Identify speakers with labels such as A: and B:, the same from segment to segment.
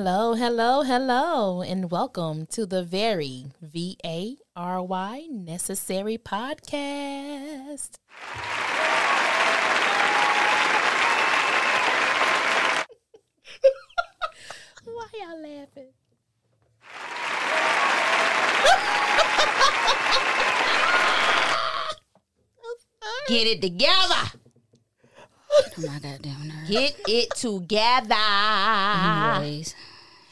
A: Hello, hello, hello, and welcome to the very V A R Y Necessary Podcast. Why y'all laughing?
B: Get it together.
C: Oh my goddamn nerve.
B: Get it together.
C: Anyways.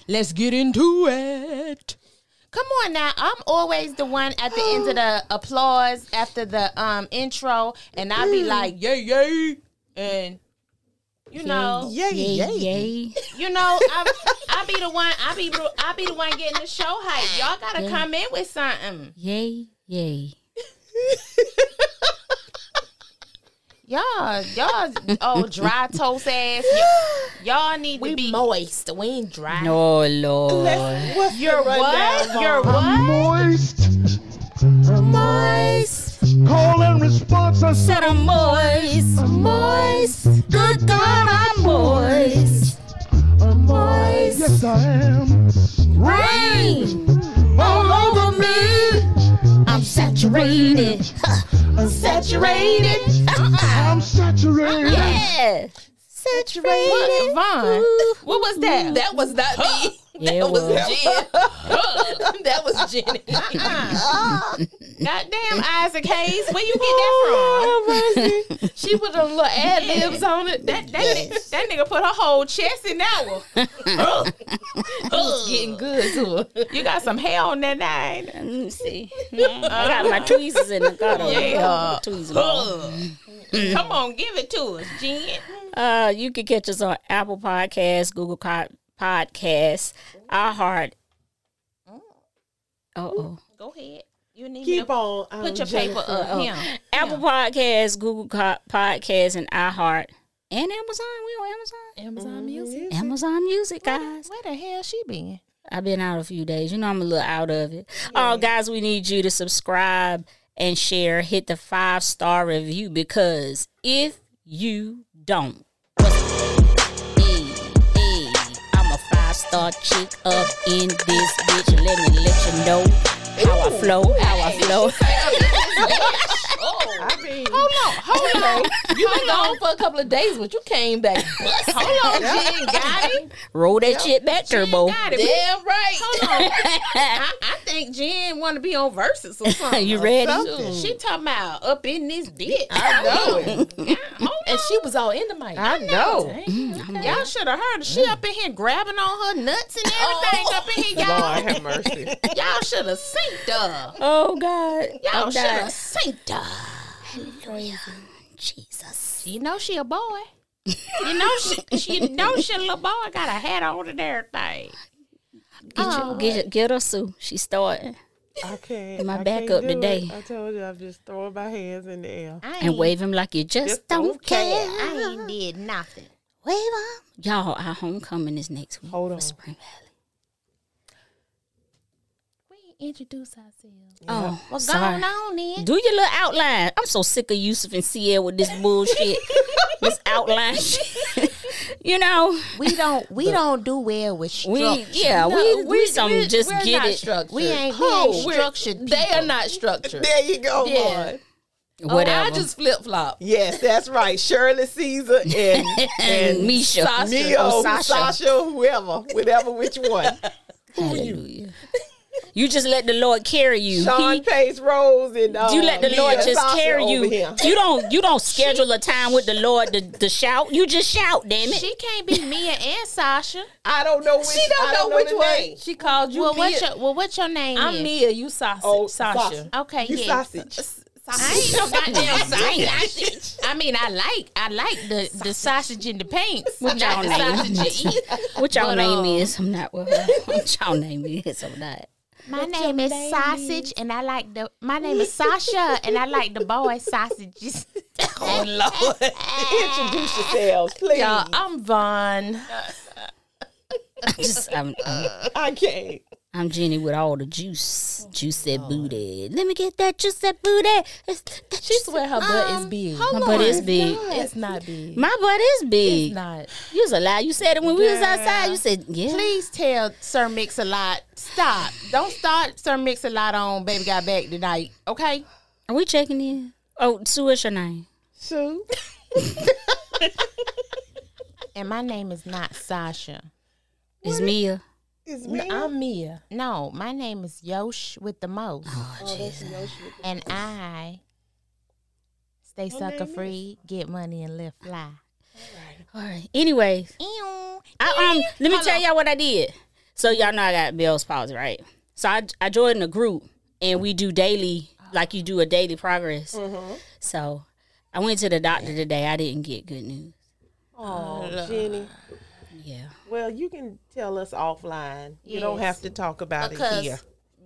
B: Let's get into it. Come on now. I'm always the one at the end of the applause after the um intro, and I'll be like, yay, yay. And you know,
D: Yay,
C: Yay,
D: yay.
C: yay.
B: you know, I, I be the one, I be I be the one getting the show hype. Y'all gotta come in with something.
C: Yay, yay.
B: Y'all, y'all oh dry toast ass. Y'all need to
A: We
B: be
A: moist. We ain't dry.
C: No, Lord.
D: What's
B: You're
D: the rundown,
B: what? You're
D: Von?
B: what?
E: Moist. Moist. Call and response. I said
C: I'm moist.
A: Moist.
C: Good God, I'm moist.
E: moist. Yes, I am.
C: Rain all over me. I'm saturated. I'm saturated.
E: I'm saturated.
C: Yeah. Saturated.
B: What, Von? What was that?
A: That was not me.
C: Yeah,
A: that was
C: well.
A: Jenn. that was Jenny.
B: Goddamn Isaac Hayes, where you get that from?
A: she put a little ad libs on it.
B: That that, ni- that nigga put her whole chest in that one.
A: It was getting good to her.
B: You got some hair on that nine.
C: Let me see. I got my tweezers in the car.
B: Yeah.
C: Tweezers.
B: Come on, give it to us, Jenn.
C: Uh, you can catch us on Apple Podcasts, Google Co- Podcasts, iHeart. Oh, oh.
B: Go ahead. You need
D: Keep
B: to
D: on. um,
B: put your
D: Jennifer.
B: paper up. Him.
C: Apple Podcasts, Google Co- Podcasts, and iHeart, and Amazon. We on Amazon.
A: Amazon Music.
C: Amazon Music, guys.
B: Where the hell she been?
C: I've been out a few days. You know, I'm a little out of it. Oh, guys, we need you to subscribe and share. Hit the five star review because if you don't, star chick up in this bitch. Let me let you know how I flow, how I flow. Oh.
D: I mean,
A: Hold on, hold on. You been gone for a couple of days, but you came back. Bust. Hold on, Jenn. Got it.
C: Roll that shit back, Turbo.
B: Got it.
A: Damn right.
B: Hold on. I, I think Jenn want to be on verses or something.
C: you ready?
B: She talking about up in this bitch.
D: I know it.
B: Hold
A: And she was all in the mic.
D: I know.
B: on. Mm, y'all should have heard her. She mm. up in here grabbing on her nuts and oh. everything up in here. Y'all,
D: Lord have mercy.
B: y'all should have synced her.
C: Oh God.
B: Y'all oh,
C: I'm
B: should have synced her.
C: Jesus.
B: You know she a boy. You know she, she know she a little boy. Got a hat on and everything.
C: Get, your, um, get, your, get her Sue. She's starting.
D: I can't.
C: My
D: I
C: back
D: can't
C: up today.
D: It. I told you I'm just throwing my hands in the air.
B: I
C: and
B: ain't,
C: wave him like you just,
D: Just
C: don't,
D: don't
C: care.
D: care.
B: I ain't did nothing.
C: Wave him. Y'all, our homecoming is next week.
D: Hold on.
C: Spring Valley.
B: We introduce ourselves.
C: Oh,
B: Well,
C: sorry.
B: going on then.
C: Do your little outline. I'm so sick of Yusuf and CL with this bullshit. this outline shit. you know,
B: We don't we don't do well with
C: we
B: structure.
C: yeah, we we, some
A: we-
C: just
A: we're
C: get
A: not
C: it.
A: Structured.
B: We ain't- we
A: Oh,
B: ain't
A: we're-
B: structured
A: They are not structured.
D: There you go,
A: Yeah.
D: boy.
C: Oh, whatever.
A: Oh, I just flip flop.
D: Yes, that's right. Shirley Caesar and
C: and
D: and
C: Misha.
A: Sasha.
D: Mia,
C: Oh,
D: Sasha.
C: Sasha.
D: whoever, whatever, which one.
C: Hallelujah. You just let the Lord carry you.
D: Sean
C: He-
D: Pace Rose and uh,
C: you let the Lord just carry you.
D: here.
C: You don't you don't schedule a time with the Lord to, to shout. You just shout, damn it.
B: She can't be Mia and Sasha.
D: I don't know which.
A: She don't know,
D: don't know
A: which way.
D: name.
A: She called you
B: Well,
A: Mia.
B: what's your well, what's your name?
A: I'm
B: is?
A: Mia. You sausage.
D: Oh,
A: Sasha.
D: Sasha.
B: Okay,
D: You
B: yeah.
D: sausage.
B: I ain't no goddamn sausage. I mean, I like I like the the sausage in the pants,
C: What
B: not
C: y'all
B: the
C: name?
B: sausage you eat.
C: What y'all
B: But,
C: name
B: uh,
C: is? I'm not with her. What y'all name is? I'm not.
B: My name is Sausage, and I like the. My name is Sasha, and I like the boy sausages.
A: Oh Lord.
D: Introduce yourselves, please.
A: Y'all, I'm Von.
C: I'm just I'm, I'm,
D: I can't.
C: I'm Jenny with all the juice. Oh, juice that booty. Let me get that juice that booty. It's, that
A: She swear her butt is big.
C: My butt is big.
A: It's not big.
C: My butt is big.
A: It's not.
C: You was a lie. You said it when we was outside. You said, yeah.
B: Please tell Sir Mix a Lot. Stop. Don't start Sir Mix a Lot on Baby Got Back tonight. Okay.
C: Are we checking in? Oh, Sue, what's your name?
D: Sue.
B: And my name is not Sasha.
C: It's Mia.
D: It's me.
A: I'm Mia.
B: No, my name is Yosh with the most.
C: Oh, Jesus.
B: And I stay sucker free, get money, and live fly.
C: All right. Anyways,
B: Ew.
C: I, um, let me
B: Hold
C: tell
B: on.
C: y'all what I did. So y'all know I got Bell's palsy, right? So I I joined a group and we do daily, like you do a daily progress.
B: Mm-hmm.
C: So I went to the doctor today. I didn't get good news.
D: Oh, Jenny.
C: Yeah.
D: Well, you can tell us offline. You don't have to talk about it here.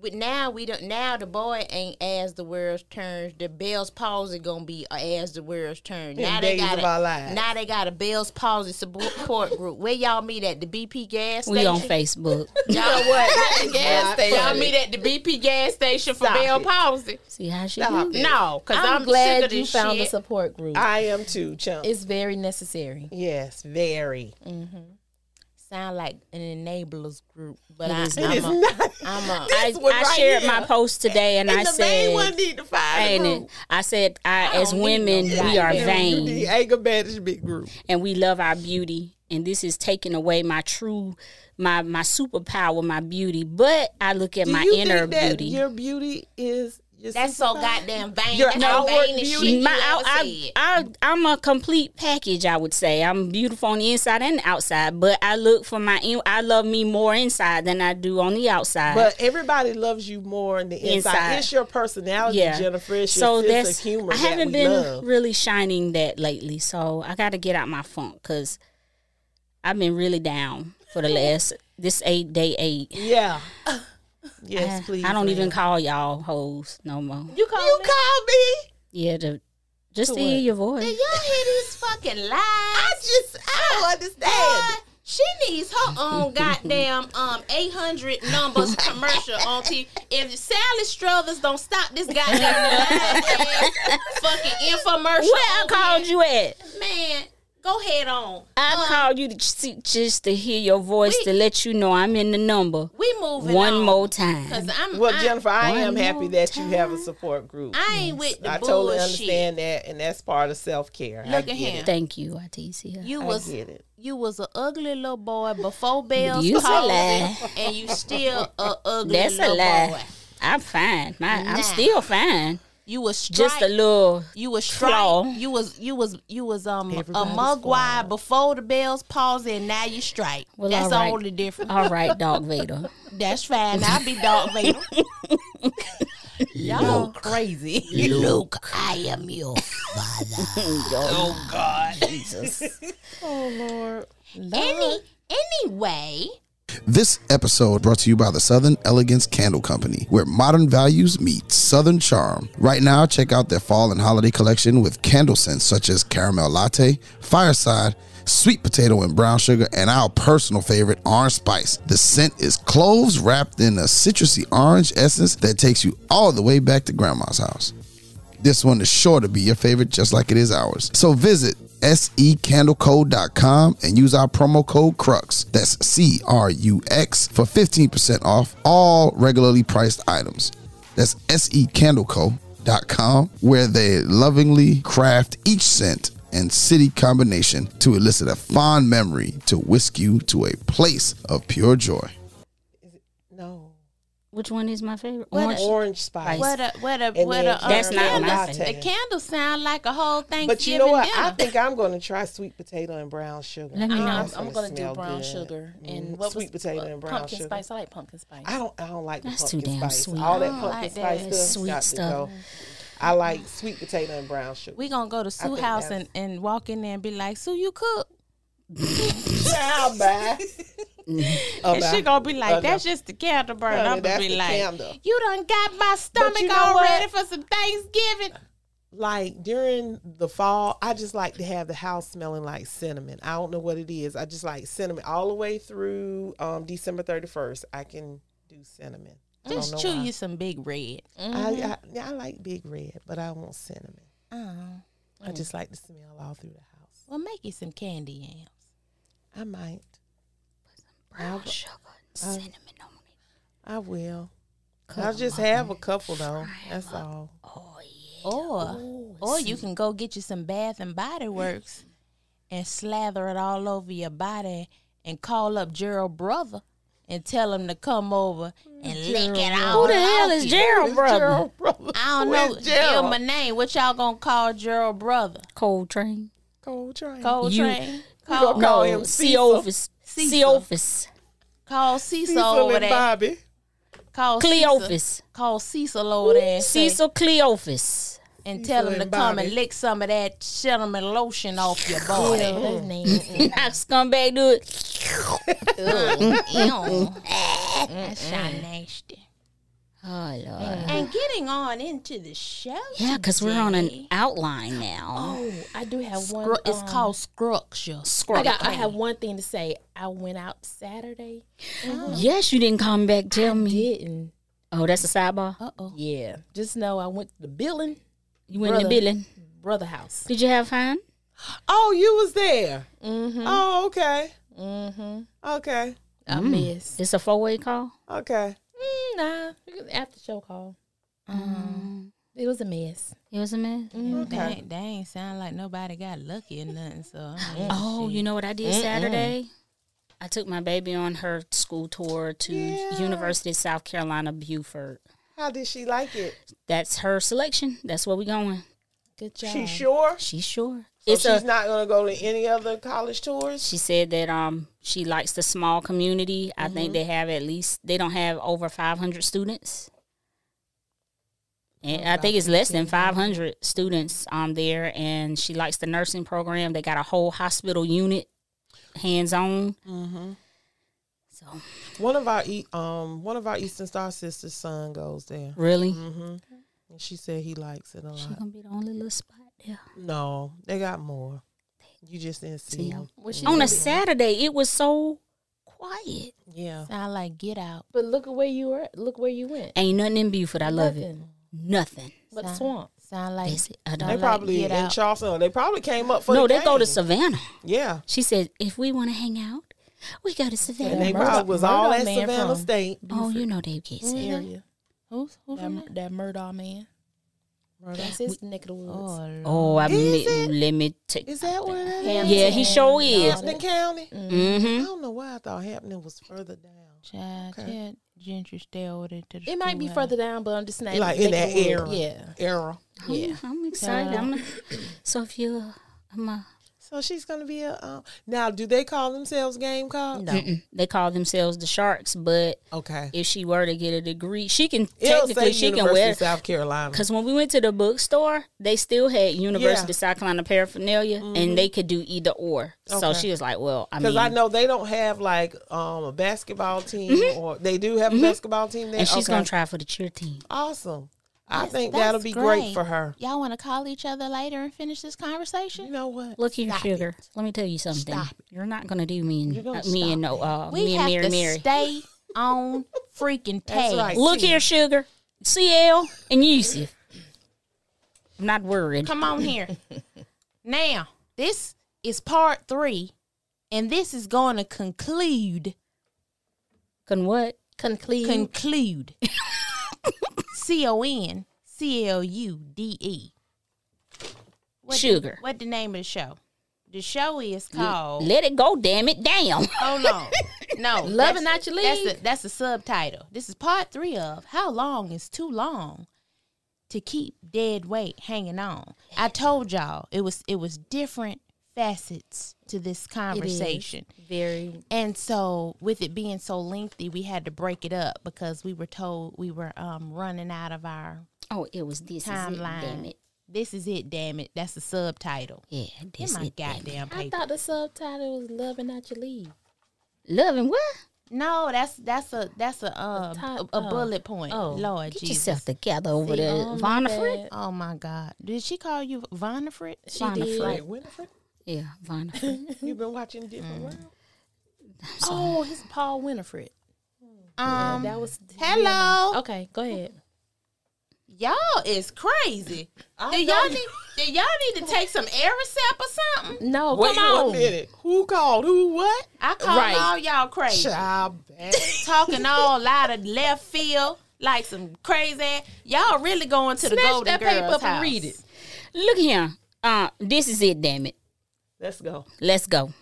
B: But now we don't. Now the boy ain't as the world turns. The Bell's palsy gonna be uh, as the world turns.
D: In
B: Now they
D: days
B: got
D: of
B: a,
D: our lives.
B: Now they got a Bell's palsy support group. Where y'all meet at the BP gas station?
C: We on Facebook.
B: Y'all what?
A: The gas
B: Y'all meet at the BP gas station for
D: Stop
B: Bell palsy.
C: See how she
D: Stop it.
B: No, because
A: I'm,
B: I'm,
A: glad
B: sick of
A: you
B: this
A: found a support group.
D: I am too, chump.
A: it's very necessary.
D: yes, very.
B: Sound like an enablers group, but
C: It
B: I,
C: is
B: I'm
C: not.
D: It is
B: a,
D: not.
B: I'm a.
C: I, I
D: right
C: shared
D: here.
C: my post today and, I
D: and the
C: said,
D: one need to find
C: ain't
D: the
C: it?
D: group.
C: I said, I, as
B: don't need
C: women, we are
B: goddamn
D: You need
C: vain
D: anger management group.
C: and we love our beauty. And this is taking away my true, my my superpower, my beauty. But I look at
D: Do
C: my inner beauty.
D: your beauty is your
B: That's so goddamn vain.
D: Your
B: That's
D: outward
B: the vainest
D: beauty.
B: shit you
C: My,
B: ever
C: I, I, I, I'm a complete package. I would say I'm beautiful on the inside and the outside, but I look for my. In, I love me more inside than I do on the outside.
D: But everybody loves you more on the inside.
C: Inside.
D: It's your personality,
C: yeah,
D: Jennifer. It's
C: so
D: your sense
C: that's
D: of humor
C: I haven't
D: that we
C: been
D: love.
C: really shining that lately. So I got to get out my funk because I've been really down for the last this eight day eight.
D: Yeah. Yes,
C: I,
D: please.
C: I don't even call y'all hoes no more.
B: you call
D: You
B: me?
D: call me.
C: Yeah, to, just
D: To
C: to hear your voice.
B: Did y'all hear these fucking lies?
D: I just I don't understand.
B: Boy, she needs her own goddamn um eight hundred numbers commercial on TV. If Sally Struthers don't stop this goddamn fucking infomercial,
C: Where I called
B: here,
C: you at?
B: man, go head on.
C: I
B: Um,
C: called you to just, just to hear your voice
B: we-
C: to let you know I'm in the number
B: We moving
C: one
B: on.
C: more
B: Cause
C: time.
B: I'm
D: Well,
B: I,
D: Jennifer, I am happy
C: more
D: that you have a support group.
B: I ain't with the
D: I
B: bullshit.
D: totally understand that, and that's part of self care.
B: Look
D: get
B: at him.
D: It.
C: Thank you, Artesia.
B: You
D: I
B: was
D: get it.
B: you was an ugly little boy before Bell's
C: You's a lie.
B: and you still a ugly
C: That's a
B: little
C: lie.
B: boy.
C: I'm fine. My,
B: Nah.
C: I'm still fine.
B: You was
C: Just a little.
B: You was
C: flaw.
B: straight. You was you was you was um a
D: Everybody's
B: mugwire
D: flawed.
B: before the bells palsy, and now you strike.
C: Well,
B: That's
C: all
B: the only difference.
C: All right, Dog Vader.
B: That's fine. I'll be Dark Vader.
A: Y'all crazy.
B: Luke, I am your father.
C: oh God, Jesus.
D: Oh Lord.
B: Any anyway,
F: This episode brought to you by the Southern Elegance Candle Company, where modern values meet Southern charm. Right now, check out their fall and holiday collection with candle scents such as caramel latte, fireside, sweet potato and brown sugar, and our personal favorite, orange spice. The scent is cloves wrapped in a citrusy orange essence that takes you all the way back to grandma's house. This one is sure to be your favorite, just like it is ours. So visit secandlecode.com and use our promo code CRUX. That's C R U X for 15% off all regularly priced items. That's secandleco.com, where they lovingly craft each scent and city combination to elicit a fond memory to whisk you to a place of pure joy.
D: No.
C: Which one is my favorite?
B: What
C: Orange.
D: Orange spice.
B: what a what a
D: And
B: what
D: then
B: a um,
C: That's not
B: candle-
C: my
B: The
D: favorite.
B: candle sound like a whole Thanksgiving
D: But you know what?
B: dinner.
D: I think I'm going to try sweet potato and brown sugar.
C: Let me know.
A: I'm, I'm gonna do brown
D: good.
A: sugar and
D: Mm,
A: what
D: sweet
A: was,
D: potato
A: uh,
D: and brown
A: pumpkin
D: sugar.
A: spice. I like pumpkin spice.
D: I don't. I don't like the
C: That's too damn
D: spice.
C: sweet.
D: All that pumpkin
B: like
D: spice
B: that.
D: stuff
C: Sweet
D: got
C: stuff.
D: to go. I like sweet potato and brown sugar.
B: we gonna go to Sue house and, and walk in there and be like, Sue, you cook?
D: Child, bye.
B: And
D: bye.
B: she gonna be like,
D: Oh,
B: that's just the candle burn.
D: Honey,
B: I'm gonna be like,
D: candle.
B: you done got my stomach
D: you know
B: all
D: what?
B: ready for some Thanksgiving.
D: like during the fall, I just like to have the house smelling like cinnamon. I don't know what it is. I just like cinnamon all the way through um, December 31st. I can do cinnamon.
B: Just chew
D: why.
B: you some big red.
D: I, I, I like big red, but I want cinnamon.
B: Oh.
D: I just like the smell all through the house.
B: Well, make you some candy yams.
D: I might.
C: Brown uh, sugar, cinnamon on it.
D: I will. I'll just have a couple though. That's all.
C: Oh yeah.
B: Or, or you can go get you some Bath and Body Works and slather it all over your body and call up Gerald brother and tell him to come over and lick it all
C: Who the hell is
B: you.
C: Gerald brother?
D: Gerald brother.
B: I don't
D: Who
B: know.
D: is
B: Give
D: Gerald?
B: him a name. What y'all gonna call Gerald brother?
C: Coltrane.
D: Coltrane.
B: Coltrane.
D: We
B: Call,
D: gonna call
C: no,
D: him
C: C
D: Cecil.
C: office. C
B: Cecil.
C: office.
B: call Cecil,
D: Cecil
B: over
D: and
B: there.
D: Bobby.
B: Call Cecil.
C: Cleophas.
B: Call Cecil over there and,
C: Cecil Cleophas.
B: and tell him to
D: and
B: come
D: Bobby.
B: and lick some of that cinnamon lotion off your body.
A: That's nasty.
C: Knock scumbag do it.
B: Ew. That's kind nasty.
C: Oh Lord.
B: And getting on into the show.
C: Yeah, because we're on an outline now.
A: Oh, I do have one.
B: Scru- it's
A: um,
B: called structure.
A: I, got, I have one thing to say. I went out Saturday.
C: Yes, you didn't come back. Tell me.
A: Didn't.
C: Oh, that's a sidebar.
B: Uh oh.
A: Yeah. Just know I went to the billing
C: You went to the
A: Brother.
C: building.
A: brother house.
C: Did you have fun?
D: Oh, you was there.
A: Mm-hmm.
D: Oh, okay.
A: Mm-hmm.
D: Okay.
A: I missed.
C: It's a four way call.
D: Okay.
A: Mm, nah. After show call.
C: Um,
A: It was a mess.
C: it was a mess.
B: They, ain't, they ain't sound like nobody got lucky or nothing. So I mean,
C: Oh, you know what I did Saturday? I took my baby on her school tour to University of South Carolina, Beaufort.
D: How did she like it?
C: That's her selection. That's where we going.
A: Good job.
D: She sure?
C: She sure.
D: So
C: it's
D: she's
C: a.
D: not gonna go to any other college tours?
C: She said that um she likes the small community. I
D: Mm-hmm.
C: think they have at least they don't have over five hundred students. And I think it's less than five hundred students um there and she likes the nursing program. They got a whole hospital unit hands on.
D: Mm-hmm.
C: So
D: One of our um one of our Eastern Star sisters' son goes there.
C: really
D: Mm-hmm. And she said he likes it a lot.
C: gonna be the only little spot there.
D: No, they got more. You just didn't see
C: See,
D: them.
A: Was
C: On a Saturday it was so quiet.
D: Yeah.
B: sound like get out.
A: But look at where you were. Look where you went.
C: Ain't nothing in Beaufort. I love it.
A: Nothing
C: Nothing.
A: But the
B: Sound-
A: swamp.
B: Sound like
C: That's it. I
D: They
C: don't.
B: like
D: probably
B: get
D: in
B: out.
D: Charleston. They probably came up for
C: No,
D: the
C: they go to. Savannah.
D: Yeah.
C: She said, if we want to hang out, we go to Savannah.
D: And they
A: Murdaugh-
D: probably was all
A: Murdaugh
D: at Savannah
A: from
D: State.
C: oh, you know they get mm-hmm. Savannah.
A: area.
B: who's who's from?
A: That, that Murdaugh man. That's his neck of the woods.
B: Oh,
C: Oh, I
D: Is
C: me,
D: it?
C: let me take.
D: Is that where that is?
A: Hampton.
C: Yeah, he sure is.
D: Hampton County? I
C: Mm-hmm.
D: don't know why I thought Hampton was further down.
B: Child,
D: Okay.
B: child, Gentry stay over there to the
A: It might be
B: schoolhouse.
A: further down, but I'm just saying.
D: Like in that
A: the
D: era.
A: Yeah.
D: Era.
A: Yeah.
C: I'm excited. I'm gonna, so if you, I'm a,
D: So she's gonna be a. Um, now, do they call themselves Gamecock?
A: No.
C: mm-mm. they call themselves the Sharks, but
D: Okay.
C: if she were to get a degree, she can
D: It'll
C: technically
D: say
C: she can
D: University
C: wear.
D: South Carolina.
C: Because when we went to the bookstore, they still had University
D: Yeah.
C: of South Carolina paraphernalia, and they could do either or. So
D: Okay.
C: she was like, "Well, I mean Because
D: I know they don't have like um, a basketball team, or they do have a basketball team there.
C: and she's
D: okay.
C: gonna try for the cheer team."
D: Awesome. I
B: That's-
D: think that'll be great. for her.
B: Y'all want to call each other later and finish this conversation?
D: You know what?
C: Look here,
B: Stop
C: sugar. Let me tell you something.
D: Stop
C: You're not gonna do me and uh, me and no uh,
B: We
C: me and
B: have
C: Mary
B: to
C: Mary.
B: stay on freaking
D: That's
B: task.
D: right.
C: Look
D: See.
C: here, sugar. CL and Yusuf. I'm not worried.
B: Come on here. now, this is part three, and this is going to conclude.
C: Can what?
A: Conclude.
B: Conclude. C O N C L U D E. What the-
C: Sugar.
B: what the name of the show? The show is called.
C: Let it go, damn it, damn.
B: Hold on. No.
A: Loving
B: that's-
A: Not Your
B: That's
A: League?
B: the, that's the subtitle. This is part three of How Long is Too Long to Keep Dead Weight Hanging On. I told y'all it was it was different facets to this conversation.
A: Very.
B: And so with it being so lengthy, we had to break it up because we were told we were um running out of our
C: Oh, it was this is it,
B: timeline.
C: damn it.
B: This is it, damn it. That's the subtitle.
C: Yeah,
B: Get
C: this
B: my
C: it, damn it.
B: goddamn
A: I thought the subtitle was "Loving Not Your Leave."
C: Loving what?
B: No, that's that's a that's a uh,
A: top-
B: a, a
A: oh.
B: bullet point.
A: Oh.
B: Lord
C: Get
B: Jesus.
C: yourself together over
B: See,
C: there,
A: oh,
C: Vonifred.
B: Oh my God! Did she call you Vonifred?
A: She
C: Vonifred.
A: did.
D: Right, Winifred,
C: Yeah, Vonifred.
D: you've been watching different
C: Mm.
D: rounds.
A: Oh, he's Paul Winifred.
B: Um,
A: that was
B: hello.
A: Okay, go ahead.
B: y'all is crazy.
D: I
B: Do y'all need? Do y'all need to take some Aerosep or something?
A: No,
D: Wait
A: come on.
D: one minute. Who called? Who? What?
B: I called
C: Right.
B: all y'all crazy,
D: Child.
B: talking all out of left field like some crazy. Y'all really going to the
A: Snatch
B: Golden
A: that
B: Girls
A: paper up and read it.
C: Look here. Uh, this is it, damn it.
D: Let's go.
C: Let's go.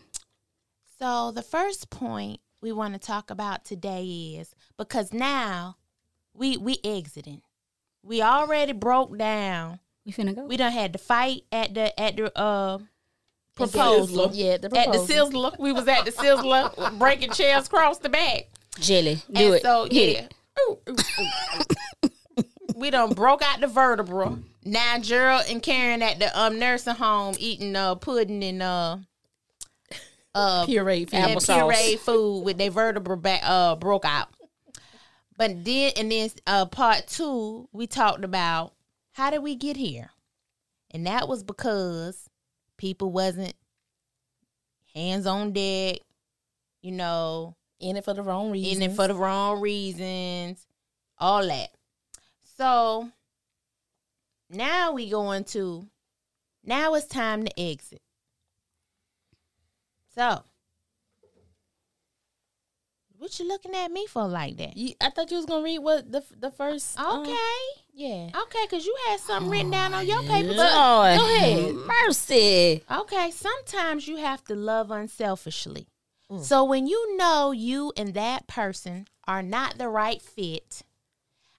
B: So the first point we want to talk about today is because now we we exiting. We already broke down.
C: We finna go.
B: We done had to fight at the at the uh proposal.
A: Yeah, the proposal.
B: At the
A: proposal.
B: Sizzler. We was at the Sizzler breaking chairs across the back.
C: Jelly, do
B: and
C: it.
B: so
C: Hit
B: yeah.
C: it.
B: Ooh, ooh, ooh. we done broke out the vertebra. Now Gerald and Karen at the um nursing home eating uh pudding and uh uh
A: Puree. for
B: and
C: Applesauce.
B: pureed food with their vertebra back uh broke out. But then and then uh part two, we talked about how did we get here? And that was because people wasn't hands on deck, you know,
A: in it for the wrong reasons.
B: in it for the wrong reasons, all that. So now we going to now it's time to exit. So what you looking at me for like that?
A: You- I thought you was gonna read what the the first. um,
B: Okay.
A: yeah.
B: Okay, because you had something written down on your paper.
C: Lord,
B: But,
A: go ahead.
C: Mercy.
B: okay, sometimes you have to love unselfishly. So when you know you and that person are not the right fit,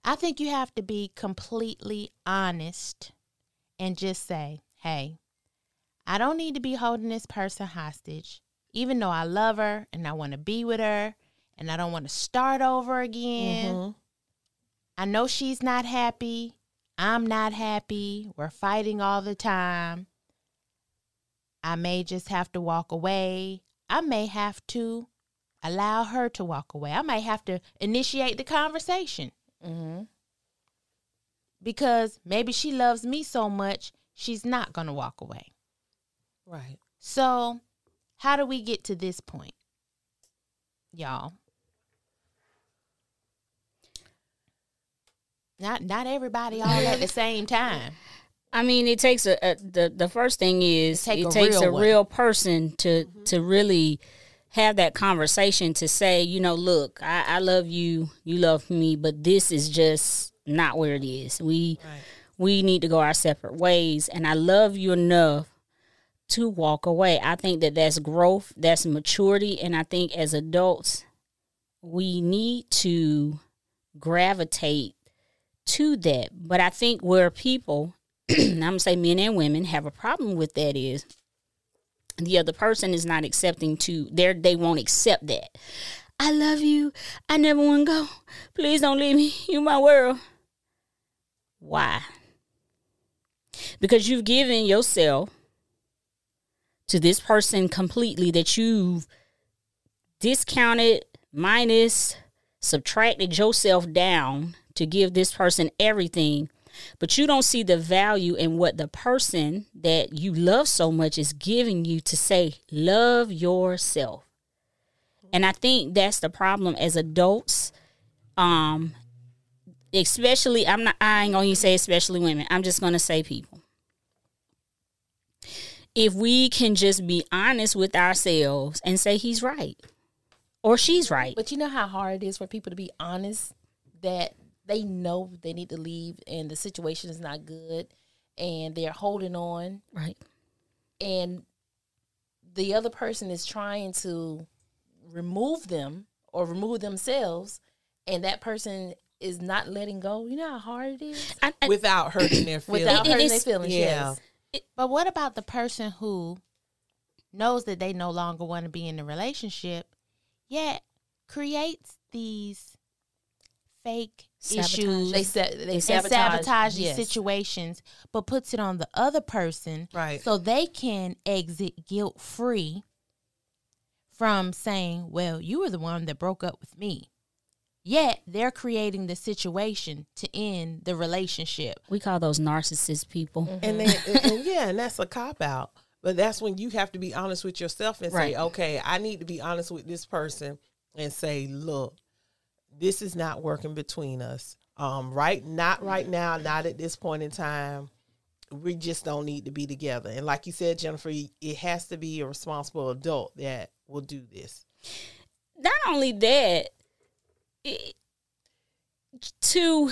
B: I think you have to be completely honest and just say, hey, I don't need to be holding this person hostage, even though I love her and I want to be with her and I don't want to start over again.
D: Mhm.
B: I know she's not happy. I'm not happy. We're fighting all the time. I may just have to walk away. I may have to allow her to walk away. I may have to initiate the conversation
A: Mm-hmm.
B: because maybe she loves me so much, she's not going to walk away.
D: Right.
B: So, how do we get to this point, y'all? Not not everybody all at the same time.
C: I mean, it takes a, a the the first thing is
B: Take
C: it
B: a
C: takes
B: real
C: a
B: one.
C: real person to to really have that conversation to say, you know, look, I, I love you, you love me, but this is just not where it is. We
D: Right.
C: we need to go our separate ways, and I love you enough to walk away. I think that that's growth, that's maturity, and I think as adults, we need to gravitate to that. But I think where people, I'm gonna say men and women, have a problem with that is the other person is not accepting to their they won't accept that. I love you. I never want to go. Please don't leave me. You my world. Why? Because you've given yourself to this person completely that you've discounted, minus, subtracted yourself down to give this person everything, but you don't see the value in what the person that you love so much is giving you to say, love yourself. And I think that's the problem as adults. Um, especially I'm not I ain't gonna say especially women. I'm just gonna say people. If we can just be honest with ourselves and say he's right or she's right.
A: But you know how hard it is for people to be honest that they know they need to leave and the situation is not good and they're holding on
C: Right.
A: and the other person is trying to remove them or remove themselves and that person is not letting go. You know how hard it is?
C: I, I,
D: Without hurting their feelings.
A: Without
C: It- it
A: hurting their feelings,
D: yeah.
A: yes.
B: But what about the person who knows that they no longer want to be in the relationship, yet creates these fake
C: Sabotage.
B: issues
A: They sa- they
B: and
A: sabotage,
B: sabotage these
A: yes.
B: situations, but puts it on the other person
D: Right.
B: so they can exit guilt free from saying, Well, you were the one that broke up with me. Yet they're creating the situation to end the relationship.
C: we call those narcissist people.
D: and then and, and yeah, and that's a cop out. But that's when you have to be honest with yourself and say, okay, I need to be honest with this person and say, look, this is not working between us. Um, right, not right now, not at this point in time. We just don't need to be together. And like you said, Jennifer, it has to be a responsible adult that will do this.
C: not only that, it, to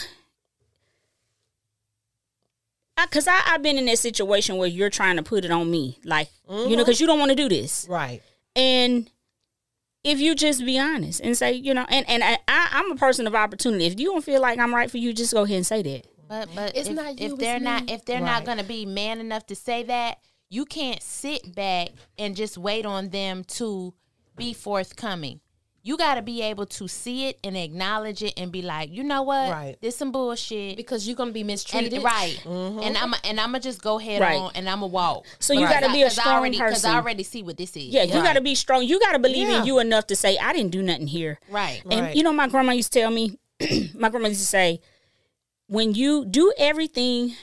C: because I, I've been in that situation where you're trying to put it on me, like you know, because you don't want to do this,
D: Right.
C: and if you just be honest and say, you know, and and I, I, I'm a person of opportunity. If you don't feel like I'm right for you, just go ahead and say that.
B: But but
A: It's
B: if,
A: not you,
B: if they're not
A: me.
B: if they're
D: Right.
B: not gonna be man enough to say that, you can't sit back and just wait on them to be forthcoming. You got to be able to see it and acknowledge it and be like, you know what,
D: Right.
B: this some bullshit.
A: because you're gonna be
B: And,
A: mistreated.
B: right, mm-hmm. and I'm and I'm gonna just go head
C: Right.
B: on and I'm gonna walk.
C: So you
B: Because
C: gotta
B: I-
C: be a
B: 'cause I
C: strong
B: already, Because
C: person.
B: I already see what this is.
C: Yeah, you
D: Right.
C: got to be strong. You got to believe
D: Yeah.
C: in you enough to say, I didn't do nothing here.
B: right.
C: And
D: Right.
C: you know, my grandma used to tell me, my grandma used to say, when you do everything, well,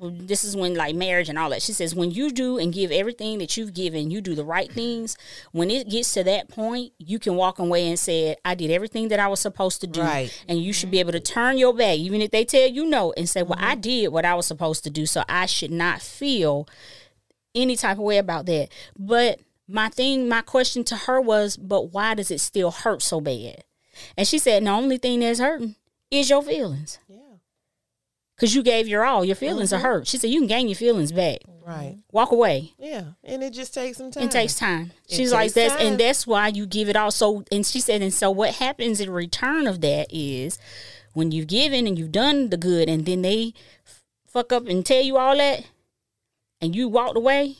C: this is when like marriage and all that. She says, when you do and give everything that you've given, you do the right things. When it gets to that point, you can walk away and say, I did everything that I was supposed to do.
D: Right.
C: And you should be able to turn your back, even if they tell you no, and say, Well, I mm-hmm. did what I was supposed to do. So I should not feel any type of way about that. But my thing, my question to her was, but why does it still hurt so bad? And she said, the only thing that's hurting is your feelings. Because you gave your all. Your feelings are hurt. She said, you can gain your feelings back.
D: Right.
C: Walk away.
D: Yeah. And it just takes some time.
C: It takes time.
D: It
C: She's like,
D: takes
C: that's,
D: time.
C: and that's why you give it all. So, and she said, and so what happens in return of that is when you've given and you've done the good and then they f- fuck up and tell you all that and you walked away,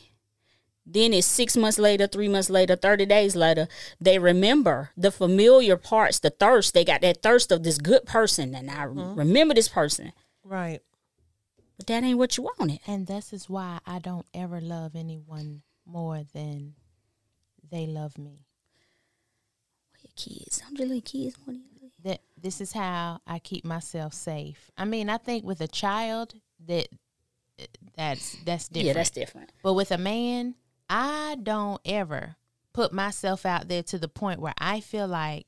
C: then it's six months later, three months later, 30 days later, they remember the familiar parts, the thirst. They got that thirst of this good person. And I
D: Mm-hmm.
C: remember this person.
D: Right.
C: But that ain't what you wanted.
B: And this is why I don't ever love anyone more than they love me.
C: Your kids. Don't you let kids want you?
B: That this is how I keep myself safe. I mean, I think with a child that that's that's different.
C: Yeah, that's different.
B: But with a man, I don't ever put myself out there to the point where I feel like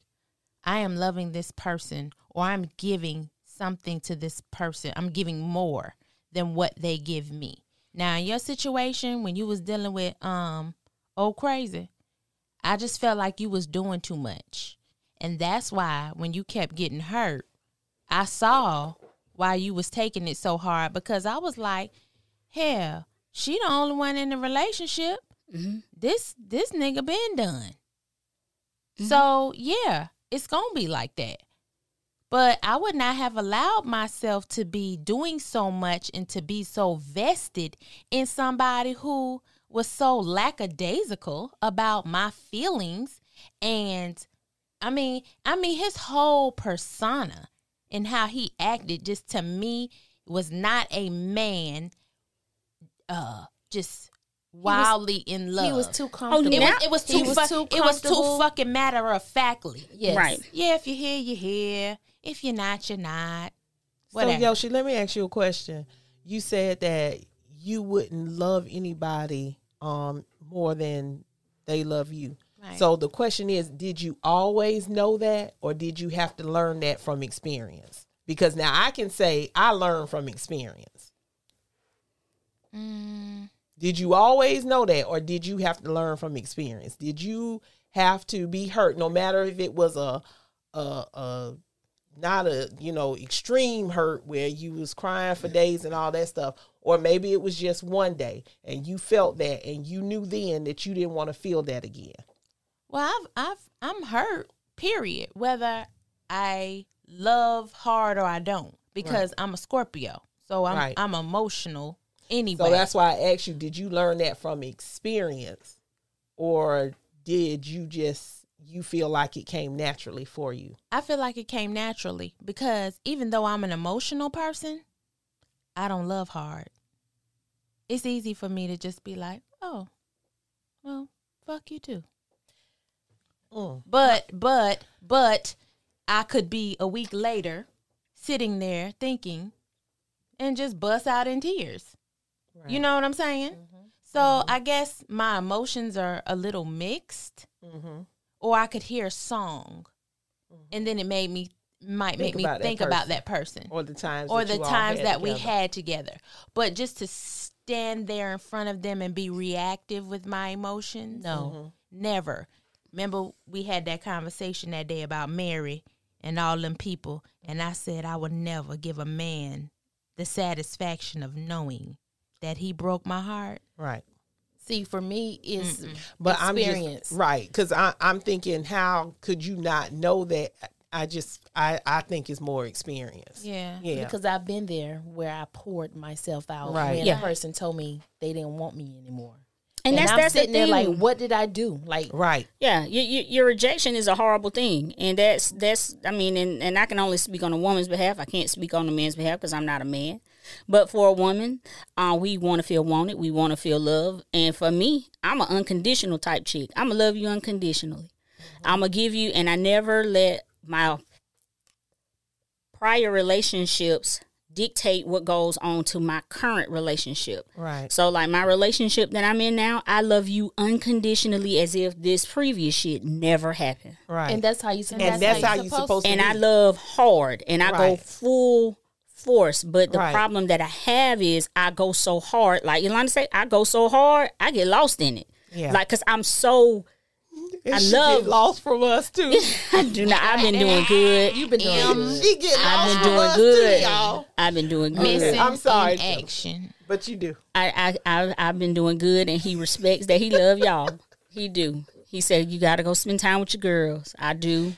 B: I am loving this person or I'm giving something to this person. I'm giving more than what they give me. Now, in your situation when you was dealing with um old crazy, I just felt like you was doing too much. And that's why when you kept getting hurt, I saw why you was taking it so hard because I was like, hell, she the only one in the relationship. This this nigga been done. So yeah, it's gonna be like that. But I would not have allowed myself to be doing so much and to be so vested in somebody who was so lackadaisical about my feelings and I mean, I mean his whole persona and how he acted just to me was not a man uh just wildly in love.
A: He was too comfortable.
B: it
C: now-
B: was, it was too
A: was
B: fu-
A: too
B: it was too fucking matter of factly.
A: yes.
C: Right.
B: Yeah, if you hear, you're here. If you're not, you're not. Whatever.
D: So Yoshi, let me ask you a question. You said that you wouldn't love anybody um more than they love you.
B: Right.
D: So the question is, did you always know that or did you have to learn that from experience? Because now I can say I learned from experience.
B: Mm,
D: Did you always know that or did you have to learn from experience? Did you have to be hurt no matter if it was a a, a not a you know extreme hurt where you was crying for days and all that stuff or maybe it was just one day and you felt that and you knew then that you didn't want to feel that again
B: well, I've, I've, I'm hurt. Period. Whether I love hard or I don't, because I'm a Scorpio, so I'm
D: Right.
B: I'm emotional anyway.
D: so that's why i asked you did you learn that from experience or did you just you feel like it came naturally for you
B: I feel like it came naturally because even though I'm an emotional person, I don't love hard. It's easy for me to just be like, oh, well, fuck you too.
D: Mm.
B: But, but, but I could be a week later sitting there thinking and just bust out in tears. You know what I'm saying? So I guess my emotions are a little mixed,
D: mm-hmm.
B: Or I could hear a song mm-hmm. and then it made me might
D: Think
B: make me
D: about that
B: think about that person
D: Or the times
B: or
D: that
B: the times
D: had
B: that we had together. But just to stand there in front of them and be reactive with my emotions,
A: No. Mm-hmm.
B: never. Remember, we had that conversation that day about Mary and all them people, and I said I would never give a man the satisfaction of knowing that he broke my heart.
D: Right.
A: See, for me, it's
D: But I'm
A: experience.
D: just right because I'm thinking, how could you not know that? I just, I, I think it's more experience.
B: Yeah.
D: Yeah.
A: Because I've been there where I poured myself out
D: Right.
A: when
C: Yeah.
A: a person told me they didn't want me anymore.
C: And, that's
A: I'm
C: that's the
A: sitting there like, what did I do? Like,
D: Right.
C: Yeah, you, you, your rejection is a horrible thing, and that's that's. I mean, and, and I can only speak on a woman's behalf. I can't speak on a man's behalf because I'm not a man. But for a woman, uh, we want to feel wanted. We want to feel loved. And for me, I'm an unconditional type chick. I'm gonna love you unconditionally. I'm gonna give you, and I never let my prior relationships dictate what goes on to my current relationship.
D: Right.
C: So like my relationship that I'm in now, I love you unconditionally as if this previous shit never happened.
D: Right.
A: and that's how you supposed
D: and that's how
B: you're
D: you're
B: supposed
D: supposed to.
C: And
D: be.
C: I love hard and I go full force. But the
D: Right.
C: problem that I have is I go so hard. Like Yolanda said, I go so hard, I get lost in it.
D: Yeah.
C: Like cause I'm so
D: And
C: I
D: she
C: love-
D: get lost from us too.
C: I do not I've been doing good.
A: You've been doing
B: M-
A: good.
D: she get lost
C: I've been
D: from
C: doing
D: us
C: good.
D: too, y'all.
C: I've been doing good.
B: Missing
D: I'm sorry,
B: in
D: Tim.
B: action.
D: But you do.
C: I, I, I I've been doing good, and he respects that. He love y'all. He do. He said you got to go spend time with your girls. I do.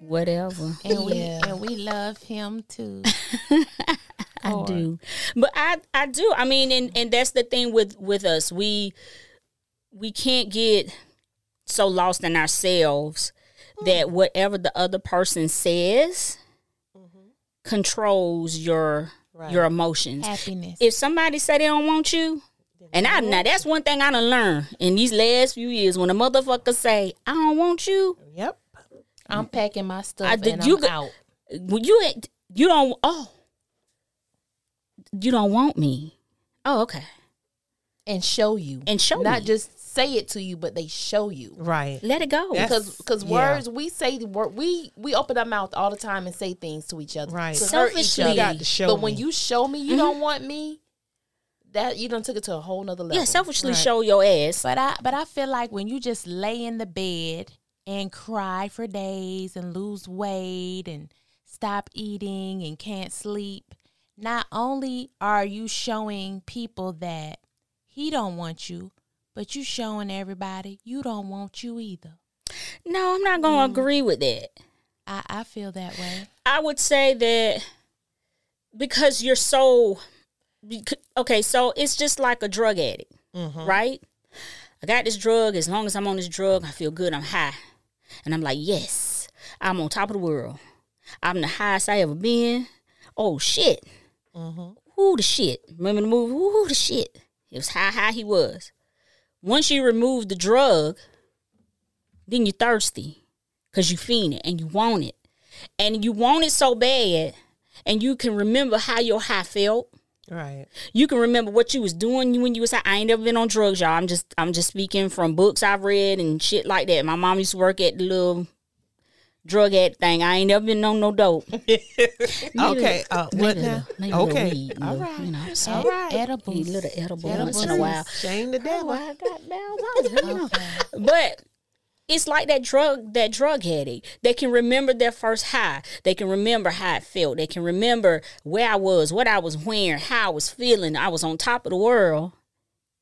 C: Whatever.
B: And we
A: Yeah.
B: and we love him too.
C: I do. But I I do. I mean, and and that's the thing with with us. We we can't get so lost in ourselves that whatever the other person says controls your your emotions.
B: Happiness.
C: if somebody say they don't want you, and I now that's one thing I done learned in these last few years. When a motherfucker say I don't want you,
D: Yep.
A: I'm mm. packing my stuff
C: I did-
A: and
C: you
A: I'm
C: go-
A: out.
C: when you you don't oh you don't want me. Oh okay,
A: And show you.
C: and show
A: Not
C: me.
A: just say it to you, but they show you.
D: Right.
C: let it go.
D: That's-
A: Because because
D: Yeah.
A: words we say the word we we open our mouth all the time and say things to each other.
D: Right.
A: To hurt each
C: Selfishly.
A: other.
D: You got to show
A: but when
D: me.
A: you show me you mm-hmm. don't want me, that you done took it to a whole nother level.
C: yeah, selfishly
D: Right.
C: show your ass.
B: But I but I feel like when you just lay in the bed and cry for days and lose weight and stop eating and can't sleep, not only are you showing people that he don't want you, but you showing everybody you don't want you either.
C: No, I'm not gonna mm. agree with that.
B: I, I feel that way.
C: I would say that because you're so okay, so it's just like a drug addict, mm-hmm. right? I got this drug. As long as I'm on this drug, I feel good. I'm high, and I'm like, yes, I'm on top of the world. I'm the highest I ever been. Oh shit! Mm-hmm. Who the shit? Remember the movie? Who the shit? It was how high he was. Once you remove the drug, then you're thirsty because you fiend it and you want it and you want it so bad and you can remember how your high felt
D: Right.
C: you can remember what you was doing when you was. I ain't never been on drugs, y'all. I'm just I'm just speaking from books I've read and shit like that. My mom used to work at the little drug addict thing. I ain't never been on no dope.
D: Okay. Uh, what now?
C: little- maybe a little
D: Okay.
C: weed,
D: All
C: little,
D: right.
C: You know, so
D: All right.
B: Edibles.
C: a little edible
B: Edibles.
C: once in a while.
D: Shame the devil.
C: I got down But it's like that drug that drug addict. They can remember their first high. They can remember how it felt. They can remember where I was, what I was wearing, how I was feeling. I was on top of the world.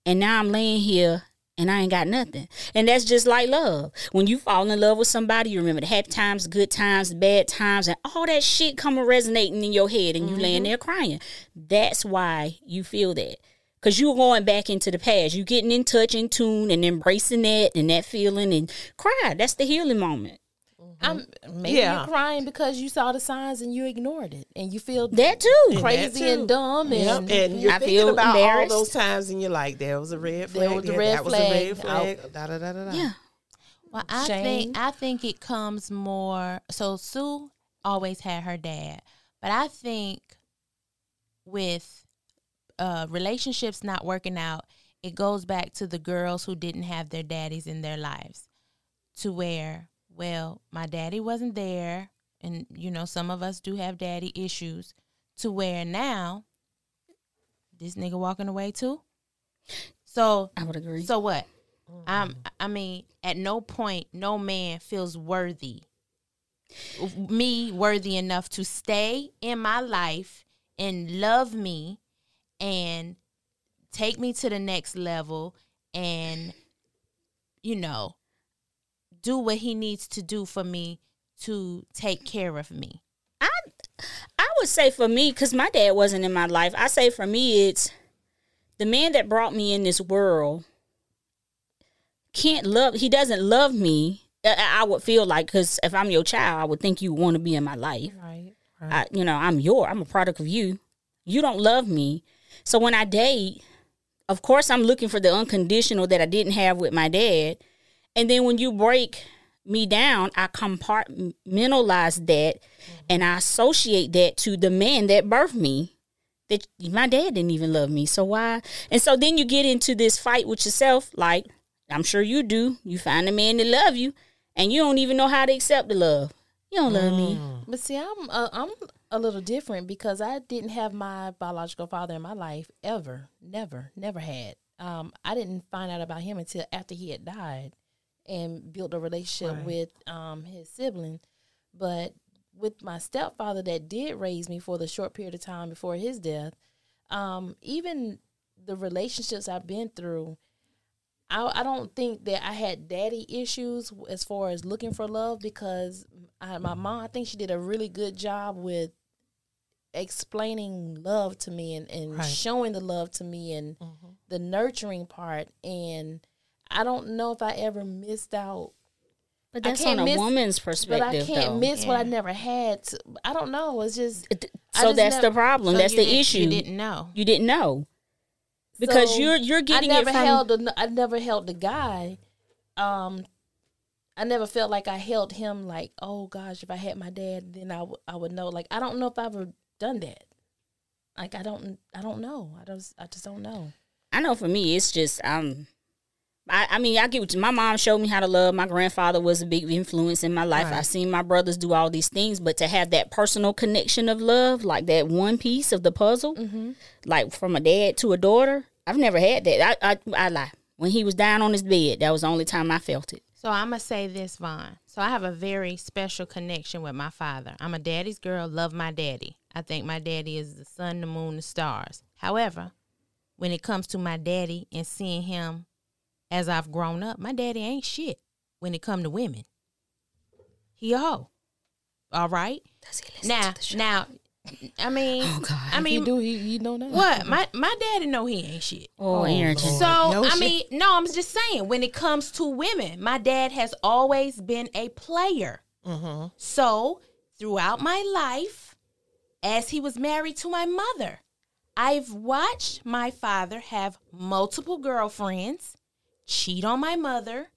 C: And now I'm laying here and I ain't got nothing. And that's just like love. When you fall in love with somebody, you remember the happy times, the good times, the bad times, and all that shit come resonating in your head and you laying mm-hmm. there crying. That's why you feel that. Cause you're going back into the past. You're getting in touch, in tune, and embracing that and that feeling and cry. That's the healing moment. Mm-hmm.
A: I'm maybe
D: Yeah.
A: you're crying because you saw the signs and you ignored it and you feel
C: That too.
A: crazy
D: That too.
A: and dumb
D: Yep.
A: and,
D: And you're
C: I
D: thinking about all those times, and you're like, "There was a red
A: There
D: flag.
A: was a
D: there,
A: red
D: that was a red
A: flag.
D: flag." Da, da, da, da, da.
C: Yeah.
B: Well, I
A: Shame.
B: think I think it comes more. So Sue always had her dad, but I think with uh, relationships not working out, it goes back to the girls who didn't have their daddies in their lives, to where well, my daddy wasn't there, and you know, some of us do have daddy issues. To where now, this nigga walking away too. So
C: I would agree.
B: so what? Um, I mean, at no point, no man feels worthy, me worthy enough to stay in my life and love me and take me to the next level and, you know, do what he needs to do for me to take care of me.
C: I I would say for me, because my dad wasn't in my life, I say for me it's the man that brought me in this world can't love he doesn't love me. I, I would feel like because if I'm your child, I would think you want to be in my life.
D: Right.
C: I, you know, I'm your, I'm a product of you. You don't love me. So when I date, of course, I'm looking for the unconditional that I didn't have with my dad. And then when you break me down, I compartmentalize that and I associate that to the man that birthed me. That my dad didn't even love me. So why? And so then you get into this fight with yourself, like I'm sure you do. You find a man that love you, and you don't even know how to accept the love. You don't love me.
A: But see, I'm uh, I'm a little different because I didn't have my biological father in my life ever, never, never had. Um, I didn't find out about him until after he had died, and built a relationship
D: Right.
A: with um his sibling. But with my stepfather that did raise me for the short period of time before his death, um, even the relationships I've been through, I, I don't think that I had daddy issues as far as looking for love because I, my mom, I think she did a really good job with explaining love to me and, and
D: Right.
A: showing the love to me and the nurturing part. And I don't know if I ever missed out,
C: But that's
A: can't
C: on a
A: miss-
C: woman's perspective.
A: but I can't
C: though.
A: miss what I never had. To, I don't know. It's just
C: so
A: just
C: that's
A: never-
C: the problem.
B: So
C: that's the issue.
B: You didn't know.
C: You didn't know because
A: So,
C: you're you're getting
A: I never
C: it from.
A: held the I never held the guy. Um, I never felt like I held him like, oh gosh, if I had my dad, then I would I would know. Like I don't know if I've ever done that. Like I don't I don't know. I just I just don't know.
C: I know for me, it's just um. I, I mean, I get what you, my mom showed me how to love. My grandfather was a big influence in my life. I
D: Right.
C: seen my brothers do all these things, but to have that personal connection of love, like that one piece of the puzzle, like from a dad to a daughter, I've never had that. I, I I lie. When he was down on his bed, that was the only time I felt it.
B: So I'm gonna say this, Von. So I have a very special connection with my father. I'm a daddy's girl. Love my daddy. I think my daddy is the sun, the moon, the stars. However, when it comes to my daddy and seeing him as I've grown up, my daddy ain't shit. When it come to women, he a hoe. All right.
C: Does he listen
B: Now,
C: to the show?
B: now, I mean,
C: Oh, God.
B: I mean,
A: do he you don't know
B: what? My my daddy know he ain't shit.
C: oh, Aaron,
B: So
D: No
B: I
D: shit.
B: mean, no, I'm just saying. When it comes to women, my dad has always been a player.
D: Mm-hmm.
B: So throughout my life, as he was married to my mother, I've watched my father have multiple girlfriends, cheat on my mother,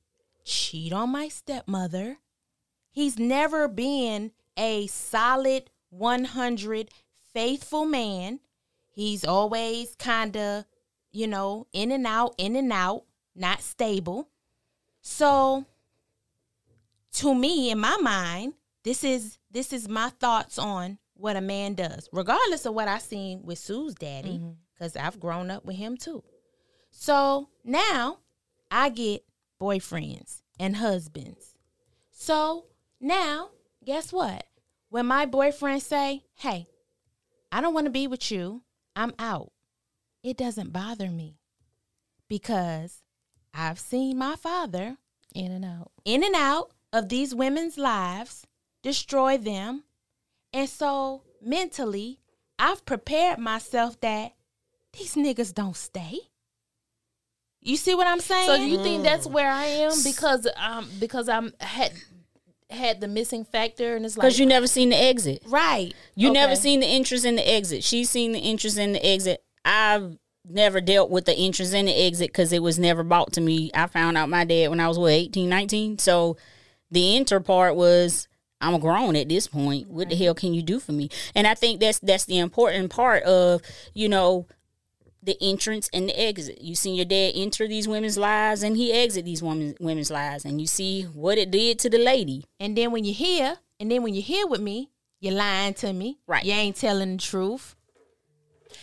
B: cheat on my stepmother. He's never been a solid 100 faithful man. He's always kind of, you know, in and out, in and out, not stable. So to me in my mind, this is this is my thoughts on what a man does, regardless of what I seen with Sue's daddy, mm-hmm. because I've grown up with him too. So now I get boyfriends and husbands. So now, guess what? When my boyfriend say, "Hey, I don't want to be with you. I'm out." It doesn't bother me because I've seen my father
A: in and out.
B: in and out of these women's lives, destroy them. And so mentally, I've prepared myself that these niggas don't stay. You see what I'm saying?
A: So do you think that's where I am because um because I'm had had the missing factor and it's like
C: because you never seen the exit.
B: right.
C: You never seen the entrance and the exit. She's seen the entrance and the exit. I've never dealt with the entrance and the exit because it was never bought to me. I found out my dad when I was, what, 18, 19? So the enter part was I'm grown at this point. What the hell can you do for me? And I think that's that's the important part of, you know, the entrance and the exit. You seen your dad enter these women's lives and he exit these women women's lives, and you see what it did to the lady.
B: And then when you're here, and then when you're here with me, you're lying to me.
C: Right.
B: You ain't telling the truth.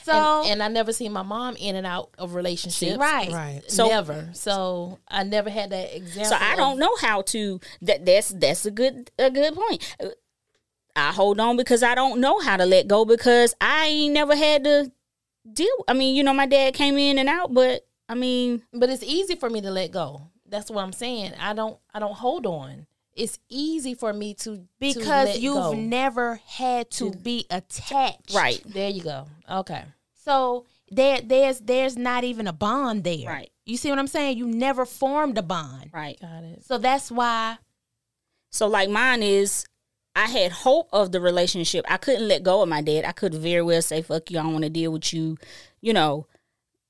B: So
A: and, and I never seen my mom in and out of relationships.
B: right.
D: Right.
C: So-
A: never. So I never had that example.
C: So I
A: of-
C: don't know how to. That that's that's a good a good point. I hold on because I don't know how to let go because I ain't never had to deal. I mean, you know, my dad came in and out, but I mean,
A: But it's easy for me to let go. That's what I'm saying. I don't. I don't hold on. It's easy for me to to
B: Because
A: let
B: you've
A: go.
B: never had to be attached.
C: right,
A: There you go. Okay.
B: So there there's there's not even a bond there.
C: Right.
B: You see what I'm saying? You never formed a bond.
C: right.
A: Got it.
B: So that's why
C: So like mine is I had hope of the relationship. I couldn't let go of my dad. I could very well say, fuck you, I don't want to deal with you. You know,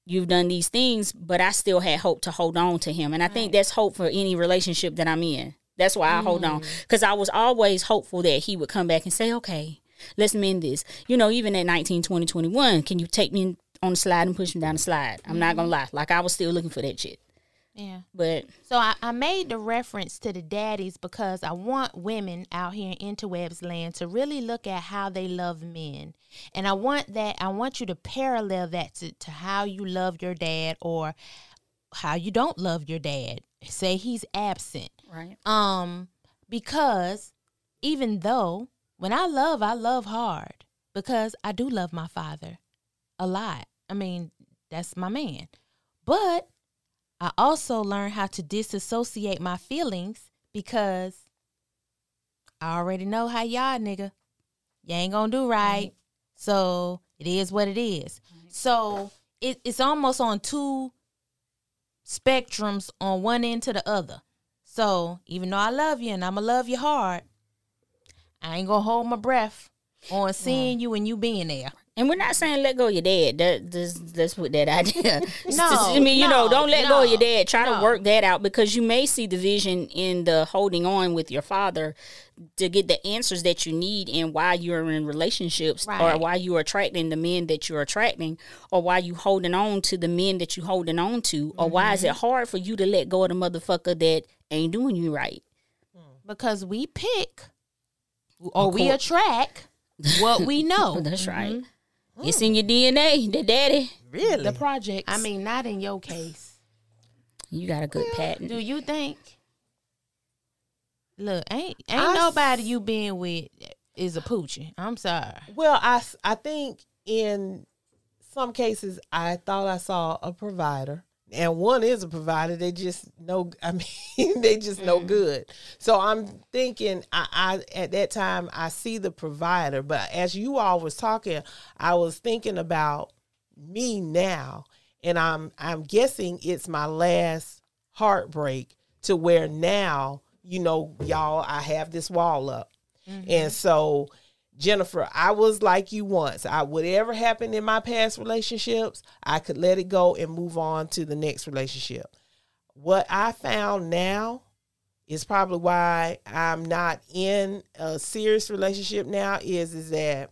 C: you've done these things, but I still had hope to hold on to him. And I think that's hope for any relationship that I'm in. That's why I hold on. Mm. Because I was always hopeful that he would come back and say, okay, let's mend this. You know, even at 19, 20, 21, can you take me on the slide and push me down the slide? I'm not going to mm-hmm. lie. Like, I was still looking for that shit.
B: yeah.
C: But
B: So I, I made the reference to the daddies because I want women out here in interwebs land to really look at how they love men. And I want that I want you to parallel that to, to how you love your dad or how you don't love your dad. Say he's absent.
C: Right.
B: Um, because even though when I love, I love hard because I do love my father a lot. I mean, that's my man. But I also learned how to disassociate my feelings because I already know how y'all nigga. You ain't gonna do right. So it is what it is. So it, it's almost on two spectrums on one end to the other. So even though I love you and I'ma love you hard, I ain't gonna hold my breath on seeing mm. you and you being there.
C: And we're not saying let go of your dad. That that's, that's what that idea. It's
B: No,
C: I mean, you know, don't let go of your dad. Try to work that out because you may see the vision in the holding on with your father to get the answers that you need and why you're in relationships or why you're attracting the men that you're attracting or why you holding on to the men that you holding on to or why is it
B: Mm-hmm.
C: hard for you to let go of the motherfucker that ain't doing you right.
B: Because we pick or we attract what we know.
C: That's right.
B: Mm-hmm.
C: It's in your DNA, the daddy.
D: Really?
A: The project.
B: I mean, not in your case.
C: You got a good patent.
B: Do you think? Look, ain't ain't
D: I s-
B: nobody you been with is a poochie. I'm sorry.
D: Well, I I think in some cases I thought I saw a provider, and one is a provider. They just no, I mean, they just no mm. good. So I'm thinking, I, I at that time I see the provider, but as you all was talking, I was thinking about me now, and I'm I'm guessing it's my last heartbreak to where now you know y'all I have this wall up. Mm-hmm. And so, Jennifer, I was like you once. I whatever happened in my past relationships, I could let it go and move on to the next relationship. What I found now is probably why I'm not in a serious relationship now is is that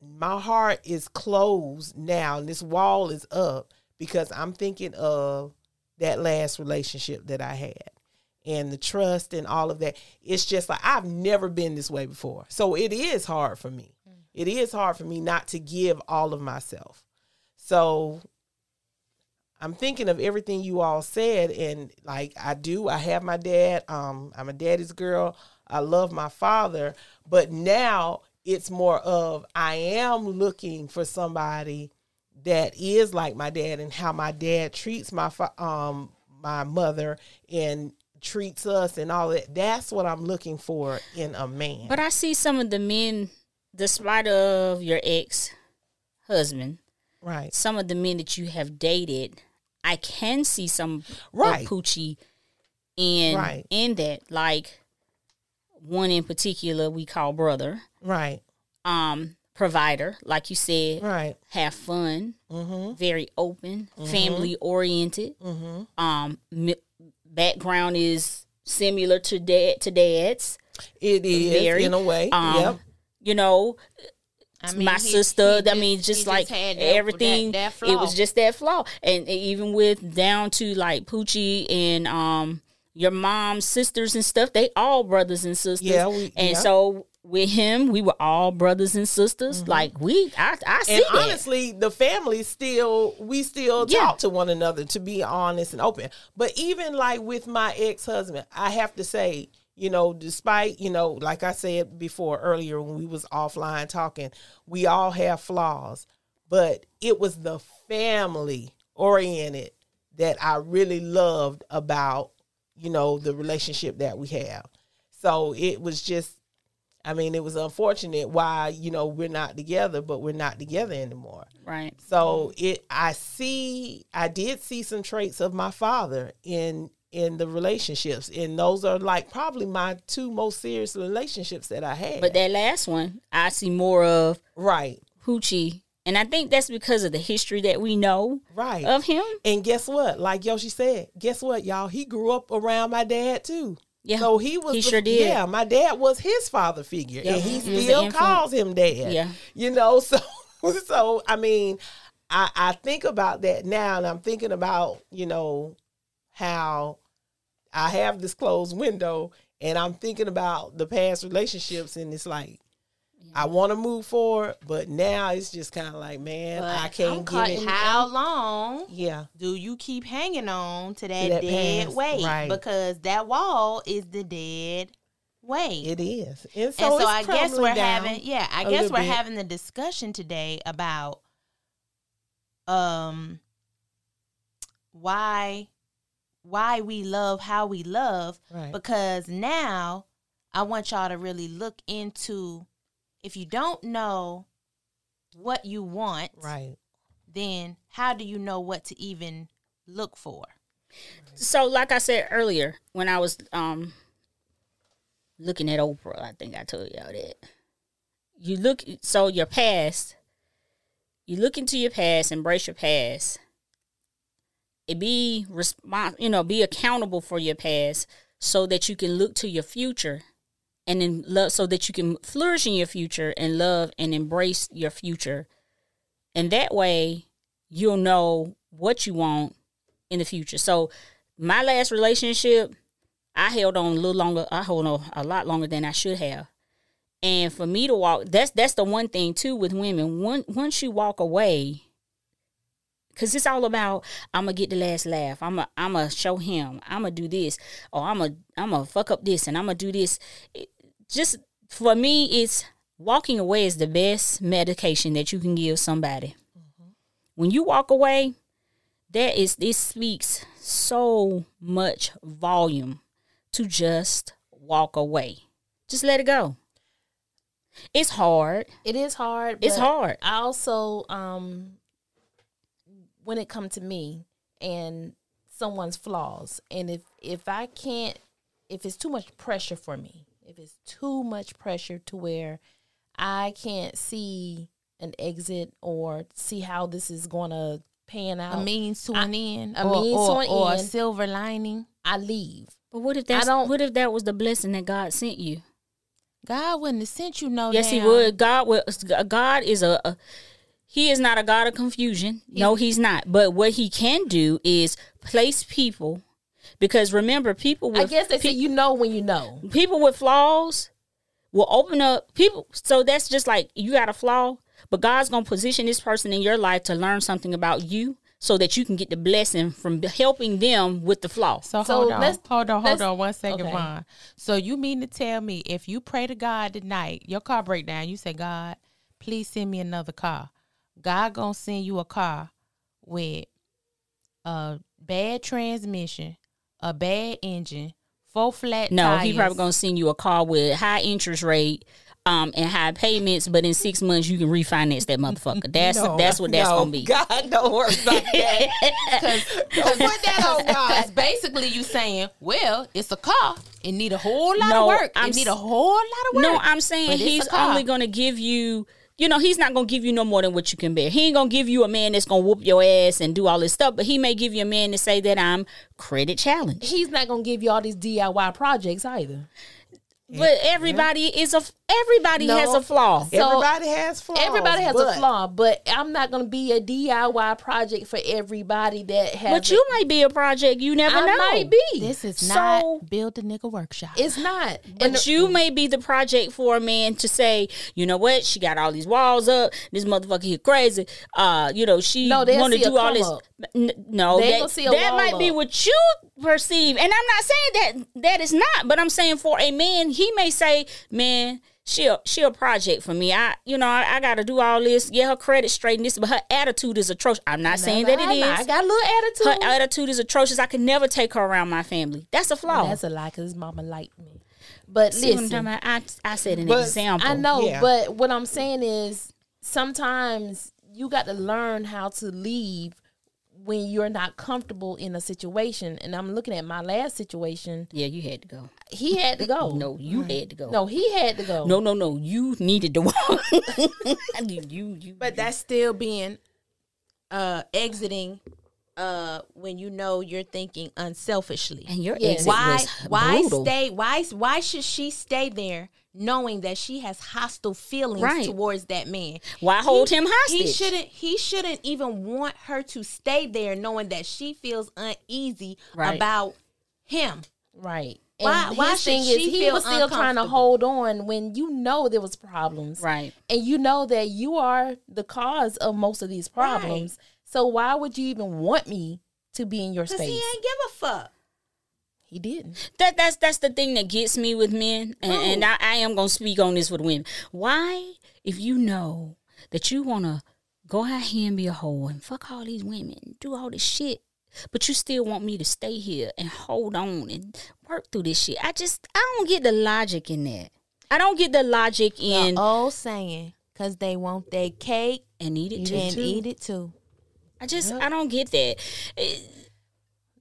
D: my heart is closed now and this wall is up because I'm thinking of that last relationship that I had and the trust and all of that. It's just like I've never been this way before. So it is hard for me. It is hard for me not to give all of myself. So I'm thinking of everything you all said and like I do. I have my dad. Um I'm a daddy's girl. I love my father, but now it's more of I am looking for somebody that is like my dad and how my dad treats my um my mother and treats us and all that. That's what I'm looking for in a man.
C: But I see some of the men, despite of your ex husband,
D: right.
C: some of the men that you have dated, I can see some
D: Right.
C: Poochie in
D: Right.
C: in that. Like one in particular, we call brother,
D: Right.
C: um, provider, like you said,
D: Right.
C: have fun,
D: Mm-hmm.
C: very open, family oriented.
D: Mm-hmm.
C: Um, mi- background is similar to dad to dad's.
D: It is
C: Very,
D: in a way.
C: Um,
D: yep.
C: You know,
B: I mean,
C: my
B: he-
C: sister.
B: he
C: I mean,
B: just-
C: just, like
B: just that-
C: everything.
B: that- that
C: it was just that flaw, and even with down to like Poochie and um your mom's sisters and stuff. They all brothers and sisters.
D: Yeah, we-
C: and
D: yeah.
C: so with him, we were all brothers and sisters. Mm-hmm. Like we, I, I see
D: and
C: that.
D: honestly, the family still we still
C: Yeah.
D: talk to one another to be honest and open. But even like with my ex husband, I have to say, you know, despite you know, like I said before earlier when we was offline talking, we all have flaws, but it was the family oriented that I really loved about you know the relationship that we have. So it was just I mean, it was unfortunate why, you know, we're not together, but we're not together anymore.
C: right.
D: So it I see I did see some traits of my father in in the relationships. And those are like probably my two most serious relationships that I had.
C: But that last one, I see more of
D: right.
C: Hoochie, and I think that's because of the history that we know
D: Right.
C: of him.
D: and guess what? Like Yoshi said, guess what, y'all? He grew up around my dad too.
C: Yeah,
D: So he was
C: he
D: the-
C: sure did.
D: Yeah, my dad was his father figure.
C: Yeah,
D: And he
C: he
D: still calls him dad.
C: Yeah.
D: You know, so so I mean, I, I think about that now and I'm thinking about, you know, how I have this closed window and I'm thinking about the past relationships and it's like I want to move forward, but now it's just kind of like, man,
B: But
D: I can't
B: I'm
D: give it.
B: How long
D: Yeah,
B: do you keep hanging on to that,
D: that
B: dead
D: past,
B: weight?
D: right.
B: Because that wall is the dead weight.
D: it is. And so,
B: and so I guess we're having yeah, I guess we're
D: bit.
B: having the discussion today about um why why we love how we love
D: Right.
B: because now I want y'all to really look into if you don't know what you want,
D: Right.
B: then how do you know what to even look for?
C: So, like I said earlier, when I was um looking at Oprah, I think I told y'all that you look. So your past, you look into your past, embrace your past. It be respons- you know, be accountable for your past, so that you can look to your future, and then love, so that you can flourish in your future and love and embrace your future, and that way you'll know what you want in the future. So my last relationship, I held on a little longer. I hold on a lot longer than I should have. And for me to walk, that's that's the one thing too with women. One, once you walk away, because it's all about I'm gonna get the last laugh. I'm gonna I'm show him. I'm gonna do this, oh, or I'm gonna I'm fuck up this, and I'm gonna do this. It- just for me, it's walking away is the best medication that you can give somebody. When you walk away, that is this speaks so much volume to just walk away. Just let it go. It's hard.
A: It is hard.
C: It's hard.
A: I also, um, when it comes to me and someone's flaws, and if if I can't, if it's too much pressure for me, if it's too much pressure to where I can't see an exit or see how this is going to pan out,
B: A means to
A: I-
B: an end,
A: a
B: or,
A: means
B: or,
A: to an
B: or a silver lining.
A: I leave.
C: But what if that's
A: don't-
C: what if that was the blessing that God sent you?
B: God wouldn't have sent you no.
C: yes, He would. God would. God is a, a He is not a God of confusion. no, He's not. But what He can do is place people, because remember, people. With,
A: I guess they say you know when you know.
C: people with flaws will open up people so that's just like you got a flaw but god's gonna position this person in your life to learn something about you so that you can get the blessing from helping them with the flaw
B: So,
A: So
B: hold on,
A: let's-
B: hold on, hold on, one second,
A: okay.
B: Von. So you mean to tell me if you pray to God tonight, your car break down, you say, God, please send me another car. God gonna send you a car with a bad transmission, a bad engine, four flat
C: no
B: tires.
C: he probably gonna send you a car with high interest rate um and high payments but in six months you can refinance that motherfucker that's
D: No,
C: that's what that's
D: no,
C: gonna be
D: God don't work like that. don't put that on God.
B: Because basically you saying, well, it's a car. It need a whole lot
C: No,
B: of work.
C: I'm
B: it need a whole lot of work.
C: No, I'm saying
B: But it's a
C: he's only gonna give you. You know, he's not gonna give you no more than what you can bear. He ain't gonna give you a man that's gonna whoop your ass and do all this stuff. But he may give you a man to say that I'm credit challenged.
A: He's not gonna give you all these DIY projects either.
C: But everybody is a Everybody
A: No.
C: has a flaw.
A: So,
D: everybody has flaws.
A: Everybody has
D: but
A: a flaw, but I'm not going to be a DIY project for everybody that has.
C: But you might be a project. You never
A: I
C: know.
A: might be.
B: This is
C: So-
B: not build a nigga workshop.
A: It's not.
C: But
A: And
C: you may be the project for a man to say, you know what, she got all these walls up. This motherfucker here crazy. Uh, you know, she
A: No, they'll
C: want to
A: see a
C: do all
A: come
C: this.
A: up.
C: N- no,
A: They
C: that,
A: gonna see a
C: that
A: wall
C: might be what you perceive, and I'm not saying that that is not. But I'm saying for a man, he may say, man. She a, she a project for me. I you know I, I got to do all this. Yeah, her credit straight and this, but her attitude is atrocious. I'm not saying that it
A: I, I
C: is.
A: got a little attitude.
C: Her attitude is atrocious. I could never take her around my family. That's a flaw.
A: That's a lie because mama liked me. But
C: See what I'm
A: listen,
C: about? I, I said an
D: But
C: example.
A: I know,
D: Yeah.
A: but what I'm saying is sometimes you got to learn how to leave when you're not comfortable in a situation. And I'm looking at my last situation.
C: Yeah, you had to go.
A: He had to go.
C: No, you had to go.
A: No, he had to go.
C: no, no, no. You needed to walk. you, you, you.
B: But that's still being uh exiting uh when you know you're thinking unselfishly.
C: and your
A: Yes.
C: exit
B: why
C: was
B: why
C: brutal.
B: stay why why should she stay there knowing that she has hostile feelings
C: Right.
B: towards that man?
C: Why hold
B: He-
C: him hostage?
B: He shouldn't he shouldn't even want her to stay there knowing that she feels uneasy
C: Right.
B: about him.
A: Right.
B: Why-
A: And
B: why
A: his
B: should
A: thing is
B: she
A: he was still trying to hold on when you know there was problems.
C: Right.
A: And you know that you are the cause of most of these problems. So why would you even want me to be in your
B: Cause
A: space?
B: he ain't give a fuck.
A: He didn't.
C: That that's that's the thing that gets me with men, and, and I, I am gonna speak on this with women. Why, if you know that you wanna go out here and be a hoe and fuck all these women, do all this shit, but you still want me to stay here and hold on and work through this shit? I just I don't get the logic in that. I don't get the logic in
B: The old saying, cause they want their cake
C: and eat it too.
B: and eat it too.
C: I just I don't get that.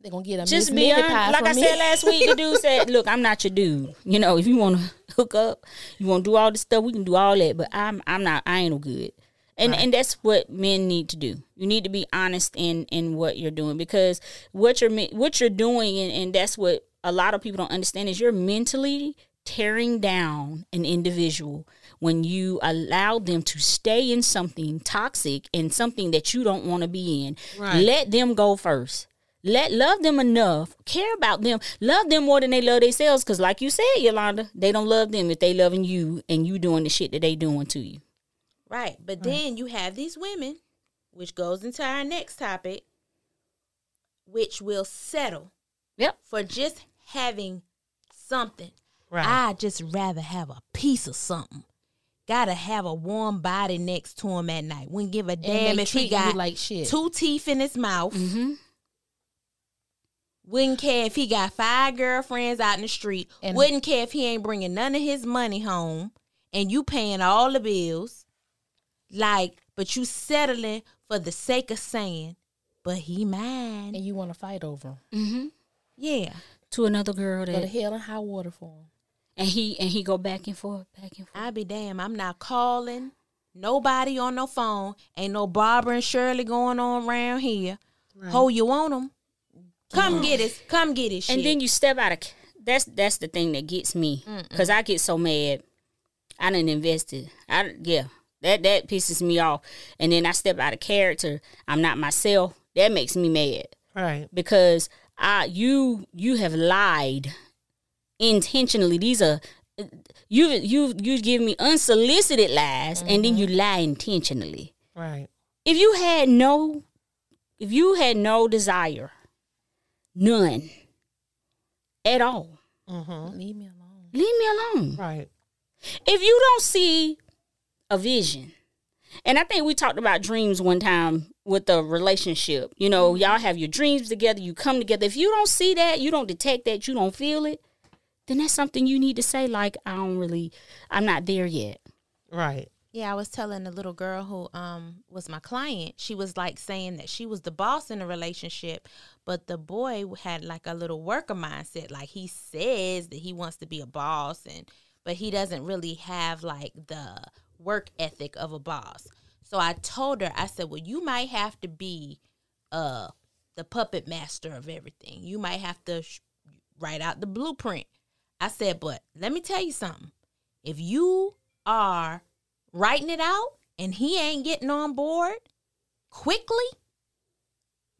A: They're gonna get a
C: just be
A: Minnie
C: honest.
A: pie
C: Like I
A: me.
C: said last week, the dude said, "Look, I'm not your dude. You know, if you want to hook up, you want to do all this stuff, we can do all that. But I'm, I'm not. I ain't no good." And and that's what men need to do. You need to be honest in in what you're doing because what you're what you're doing, and, and that's what a lot of people don't understand is you're mentally tearing down an individual when you allow them to stay in something toxic and something that you don't want to be in. Let them go first. Let love them enough, care about them, love them more than they love themselves. Cause like you said, Yolanda, they don't love them if they loving you and you doing the shit that they doing to you.
B: Right. But then you have these women, which goes into our next topic, which will settle
C: Yep.
B: for just having something.
D: Right.
B: I just rather have a piece of something. Gotta have a warm body next to him at night. Wouldn't give a damn
A: they
B: if he
A: treat you
B: got
A: like shit.
B: two teeth in his mouth.
C: Mm-hmm.
B: Wouldn't care if he got five girlfriends out in the street.
A: And-
B: Wouldn't care if he ain't bringing none of his money home and you paying all the bills. Like, but you settling for the sake of saying, but he mine.
A: and you want to fight over him.
C: Mm-hmm.
B: Yeah.
C: To another girl that
A: Go to hell and high water for him.
C: And he and he go back and forth, back and forth.
B: I be damn. I'm not calling nobody on no phone. Ain't no Barbara and Shirley going on around here. Ho, you want them? Come mm. get it. Come get it.
C: And then you step out of that's that's the thing that gets me because I get so mad. I didn't invest it. I yeah that that pisses me off. And then I step out of character. I'm not myself. That makes me mad
D: Right.
C: because I you you have lied intentionally. These are you you you give me unsolicited lies and then you lie intentionally.
D: Right.
C: If you had no if you had no desire, none at all,
D: Mm-hmm.
A: Leave me alone.
C: leave me alone.
D: Right.
C: If you don't see a vision, and I think we talked about dreams one time with the relationship. You know, y'all have your dreams together, you come together. If you don't see that, you don't detect that, you don't feel it, then that's something you need to say, like, I don't really, I'm not there yet.
D: Right.
B: Yeah, I was telling the little girl who um was my client. She was like saying that she was the boss in the relationship, but the boy had like a little worker mindset. Like he says that he wants to be a boss and but he doesn't really have like the work ethic of a boss. So I told her, I said, "Well, you might have to be uh the puppet master of everything. You might have to sh- write out the blueprint." I said, "But let me tell you something If you are writing it out and he ain't getting on board quickly,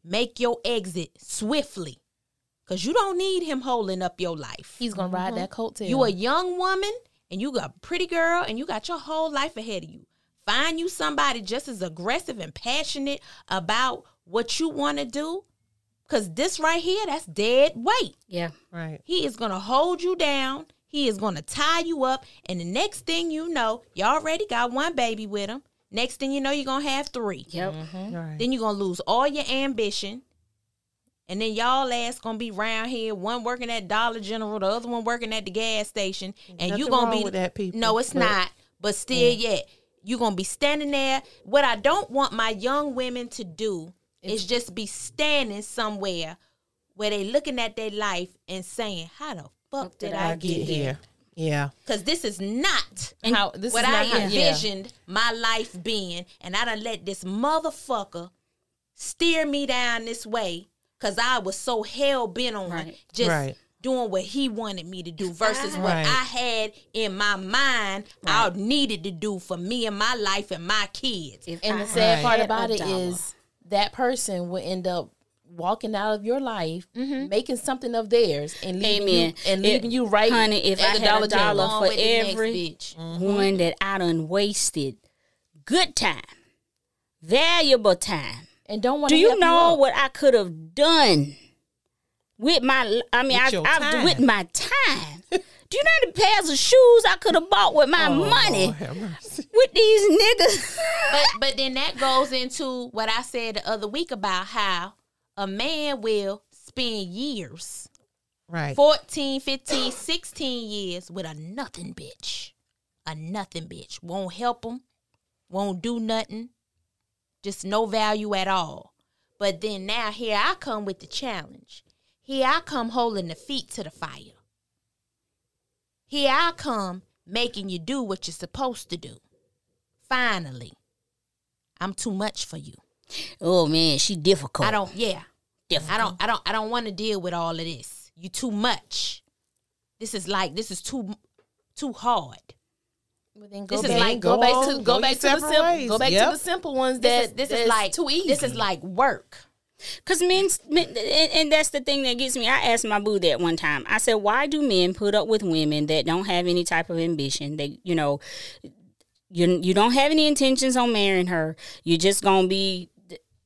B: make your exit swiftly. Cause you don't need him holding up your life.
A: He's gonna ride mm-hmm. that coattail.
B: You a young woman and you got a pretty girl and you got your whole life ahead of you. Find you somebody just as aggressive and passionate about what you want to do. Cause this right here, that's dead weight.
C: Yeah.
D: Right.
B: He is gonna hold you down. He is gonna tie you up. And the next thing you know, you already got one baby with him. Next thing you know, you're gonna have three.
C: Yep. Mm-hmm.
D: Right.
B: Then you're gonna lose all your ambition. And then y'all ass gonna be round here, one working at Dollar General, the other one working at the gas station. And you gonna
D: wrong
B: be
D: with that, people,
B: No, it's
D: but-
B: not. But still, yeah. you gonna be standing there. What I don't want my young women to do is just be standing somewhere where they looking at their life and saying, How the fuck did I,
D: I
B: get
D: get
B: here?
D: here. Yeah.
B: Because this is not
A: how this
B: what
A: is not
B: I
A: how, yeah.
B: envisioned my life being, and I done let this motherfucker steer me down this way because I was so hell bent on
C: Right.
B: just
D: Right.
B: doing what he wanted me to do versus what
D: Right.
B: I had in my mind I needed to do for me and my life and my kids.
C: If
A: And
C: I
A: the sad
D: Right.
A: part about
C: a
A: it
C: dollar.
A: is that person will end up walking out of your life, mm-hmm. making something of theirs, and leaving
C: Amen.
A: you and
C: It-
A: leaving you right.
C: honey, if
A: at
C: I
A: the
C: had a
A: Dollar
C: dollar for
B: with the next
C: every
B: bitch. Mm-hmm.
C: one that I done wasted, good time, valuable time.
A: and don't want
C: Do you know
A: up.
C: what I could have done with my? I mean,
D: With
C: I,
D: your
C: I with my time. Do you know how many pairs of shoes I could have bought with my
D: Oh,
C: money
D: Lord have mercy.
C: with these niggas?
B: but but then that goes into what I said the other week about how a man will spend years
D: Right.
B: 14, 15, 16 years with a nothing bitch. A nothing bitch. Won't help him, won't do nothing, just no value at all. But then now here I come with the challenge. Here I come holding the feet to the fire. Here I come making you do what you're supposed to do. Finally, I'm too much for you.
C: oh man, she difficult.
B: I don't, yeah.
C: Difficult.
B: I don't I don't I don't want to deal with all of this. You too much. This is like this is too too hard.
A: Well, then go
B: This is
A: back,
B: like-
A: go,
D: go
A: back
D: on,
A: to
D: go
A: go back to the simple
D: ways.
A: go back
D: Yep.
A: to the simple ones
B: This
A: that
B: is this is like
A: too easy.
B: This is like work.
C: Cause men, men and, and that's the thing that gets me. I asked my boo that one time. I said, "Why do men put up with women that don't have any type of ambition? They, you know, you you don't have any intentions on marrying her. You're just gonna be,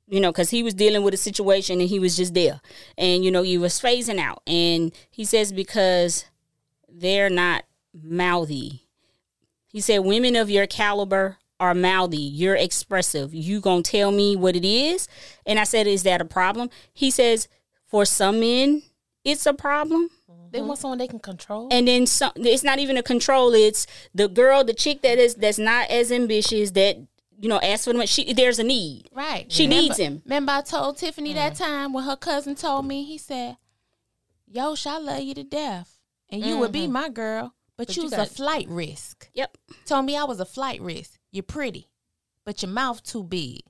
C: you know, because he was dealing with a situation and he was just there, and you know, you was phasing out. And he says because they're not mouthy. He said, "Women of your caliber." Are mouthy, you're expressive. You gonna tell me what it is? And I said, Is that a problem? He says, For some men, it's a problem.
A: they want someone they can control.
C: And then some it's not even a control, it's the girl, the chick that is that's not as ambitious, that, you know, asks for the money. She there's a need.
B: Right.
C: She
B: Remember-
C: needs him.
B: Remember I told Tiffany that
A: Mm-hmm.
B: time when her cousin told me, he said, Yo, I love you to death. And you would be my girl, but,
A: Mm-hmm. But
B: you
A: you
B: was a flight risk.
C: Yep.
B: Told me I was a flight risk. You're pretty, but your mouth too big.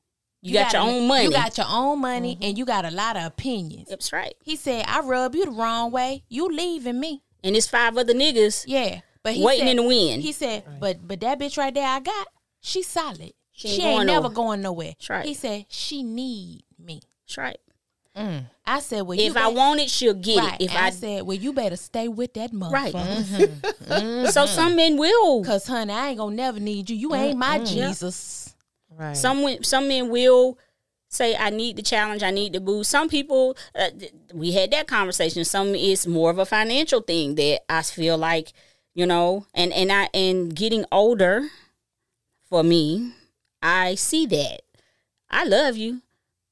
C: You, got, your
B: gotta-
C: own money.
B: You got your own money
A: Mm-hmm.
B: and you got a lot of opinions.
C: That's right.
B: He said, I rub you the wrong way. You leaving me.
C: And it's five other niggas.
B: Yeah. But he
C: Waiting
B: said,
C: in the wind.
B: He said, but but that bitch right there I got, she's solid.
C: She
B: She
C: ain't
B: ain't,
C: going
B: never
C: nowhere.
B: going nowhere.
C: That's right.
B: He said, she need me.
C: That's right. Mm.
B: I said, well, you
C: If I
B: bet-
C: want it, she'll get
B: right.
C: it. If I,
B: I said, well, you better stay with that
C: right.
B: motherfucker.
C: So mm-hmm. some men will.
B: Cause honey, I ain't gonna never need you. You ain't my Jesus.
D: Right.
C: Some some men will say, "I need the challenge. I need the boost." Some people, uh, th- we had that conversation. Some it's more of a financial thing that I feel like, you know, and and I and getting older, for me, I see that. I love you,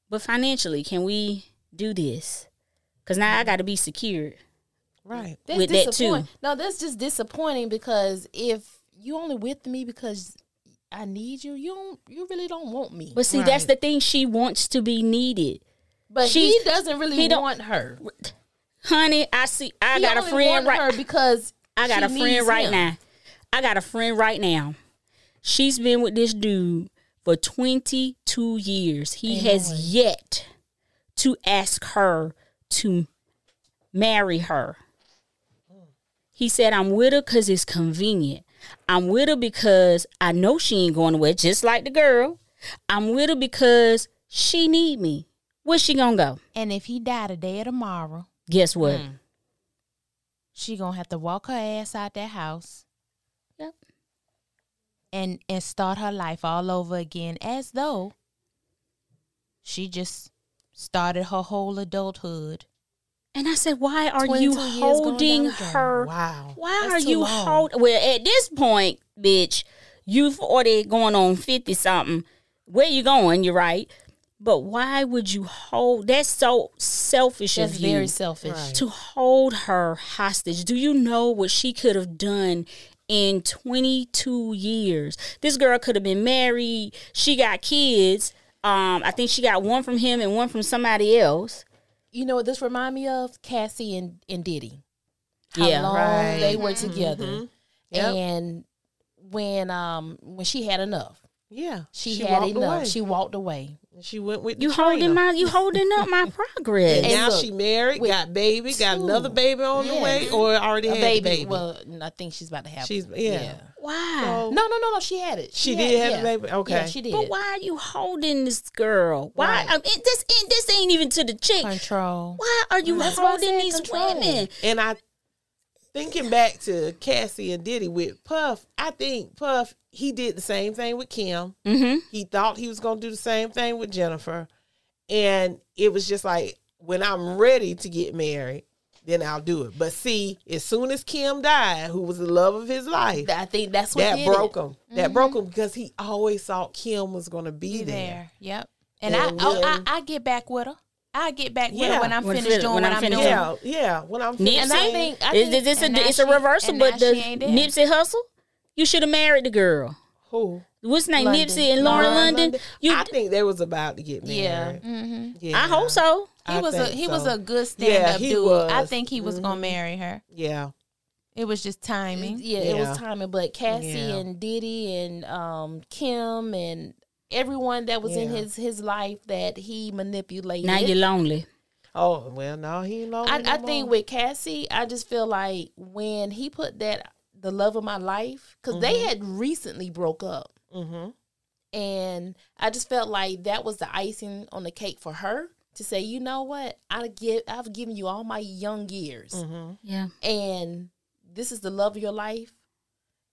C: but financially, can we do this? Because now I got to be secured.
D: right.
A: That's
C: with that too.
A: No, that's just disappointing because if you only with me because I need you, you don't you really don't want me.
C: But see, that's the thing. She wants to be needed.
A: But
C: she's-
A: he doesn't really
C: he don't-
A: want her.
C: Honey, I see. I
A: He
C: got a friend right.
A: her because
C: I got
A: she
C: a friend
A: needs
C: right
A: him.
C: now. I got a friend right now. She's been with this dude for 22 years. He has yet to ask her to marry her. He said, I'm with her because it's convenient. I'm with her because I know she ain't going nowhere, just like the girl. I'm with her because she need me. Where's she gonna go?
B: And if he die today or tomorrow,
C: Guess what?
B: Mm. she gonna have to walk her ass out that house
C: Yep.
B: and and start her life all over again as though she just started her whole adulthood.
C: And I said, why are you holding
A: down the drain.
C: her?
D: Wow.
C: Why
A: That's
C: are you
A: long.
C: hold? Well, at this point, bitch, you forty going on fifty something. Where you going? You're right. But why would you hold? That's so selfish
A: That's
C: of you.
A: very selfish.
D: Right.
C: to hold her hostage. Do you know what she could have done in 22 years? This girl could have been married. She got kids. Um, I think she got one from him and one from somebody else.
A: You know what this remind me of? Cassie and, and Diddy. How
C: Yeah.
A: long
D: Right.
A: they were together.
D: Mm-hmm. Yep.
A: And when um when she had enough.
D: Yeah.
A: She, had enough.
D: Away.
A: She walked away.
D: She went with
C: You
D: the
C: holding
D: trainer.
C: my you holding up my progress.
D: And
A: And
D: now
A: look,
D: she married,
A: with
D: got baby, got
A: two.
D: another baby on the way, or already
A: A
D: had
A: baby.
D: baby.
A: Well, I think she's about to have
D: She's- yeah.
C: Why?
D: So-
A: No, no, no, no. She had it.
D: She
A: had-
D: did have
A: yeah.
D: the baby? Okay.
A: Yeah, she did.
C: But why are you holding this girl? Why?
D: Right.
C: I mean, this ain't this ain't even to the chick.
B: Control.
C: Why are you
A: That's
C: holding these
A: control.
C: women?
D: And I thinking back to Cassie and Diddy with Puff, I think Puff he did the same thing with Kim.
C: Mm-hmm.
D: He thought he was gonna do the same thing with Jennifer. And it was just like when I'm ready to get married, then I'll do it. But see, as soon as Kim died, who was the love of his life,
A: I think that's what
D: that broke
A: it.
D: him. That broke him because he always thought Kim was gonna be,
B: Be
D: there.
B: there. Yep. And
D: And
B: I, oh, I I get back with her. I get back with
D: Yeah.
B: her when I'm
C: When
B: finished doing
C: when
B: what
C: I'm
B: I'm, doing.
D: Yeah, yeah. When I'm
C: Nipsey,
A: And I think- I
C: is
A: think-
C: this a,
B: now
C: it's a reversal, but the
B: she ain't there.
C: Nipsey Hussle, you should have married the girl.
D: who?
C: What's his name?
A: London.
C: Nipsey and Lauren
D: Lauren
C: London. You,
D: I think they was about to get married.
A: Yeah.
B: Mm-hmm.
D: Yeah.
C: I hope so.
B: He
D: I
B: was a
D: think
B: he was a good stand
D: Yeah,
B: up
D: he
B: dude. I think he was gonna
D: Mhm.
B: marry her.
D: Yeah.
B: It was just timing.
A: Yeah, it was timing. But Cassie
D: Yeah.
A: and Diddy and um, Kim and everyone that was in his his life that he manipulated.
C: Now you're lonely.
D: Oh well, no, he ain't lonely
A: I,
D: no
A: I think with Cassie, I just feel like when he put that the love of my life because they had recently broke up,
D: Mhm.
A: and I just felt like that was the icing on the cake for her to say, you know what, I give I've given you all my young years,
D: Mhm.
C: Yeah.
A: and this is the love of your life,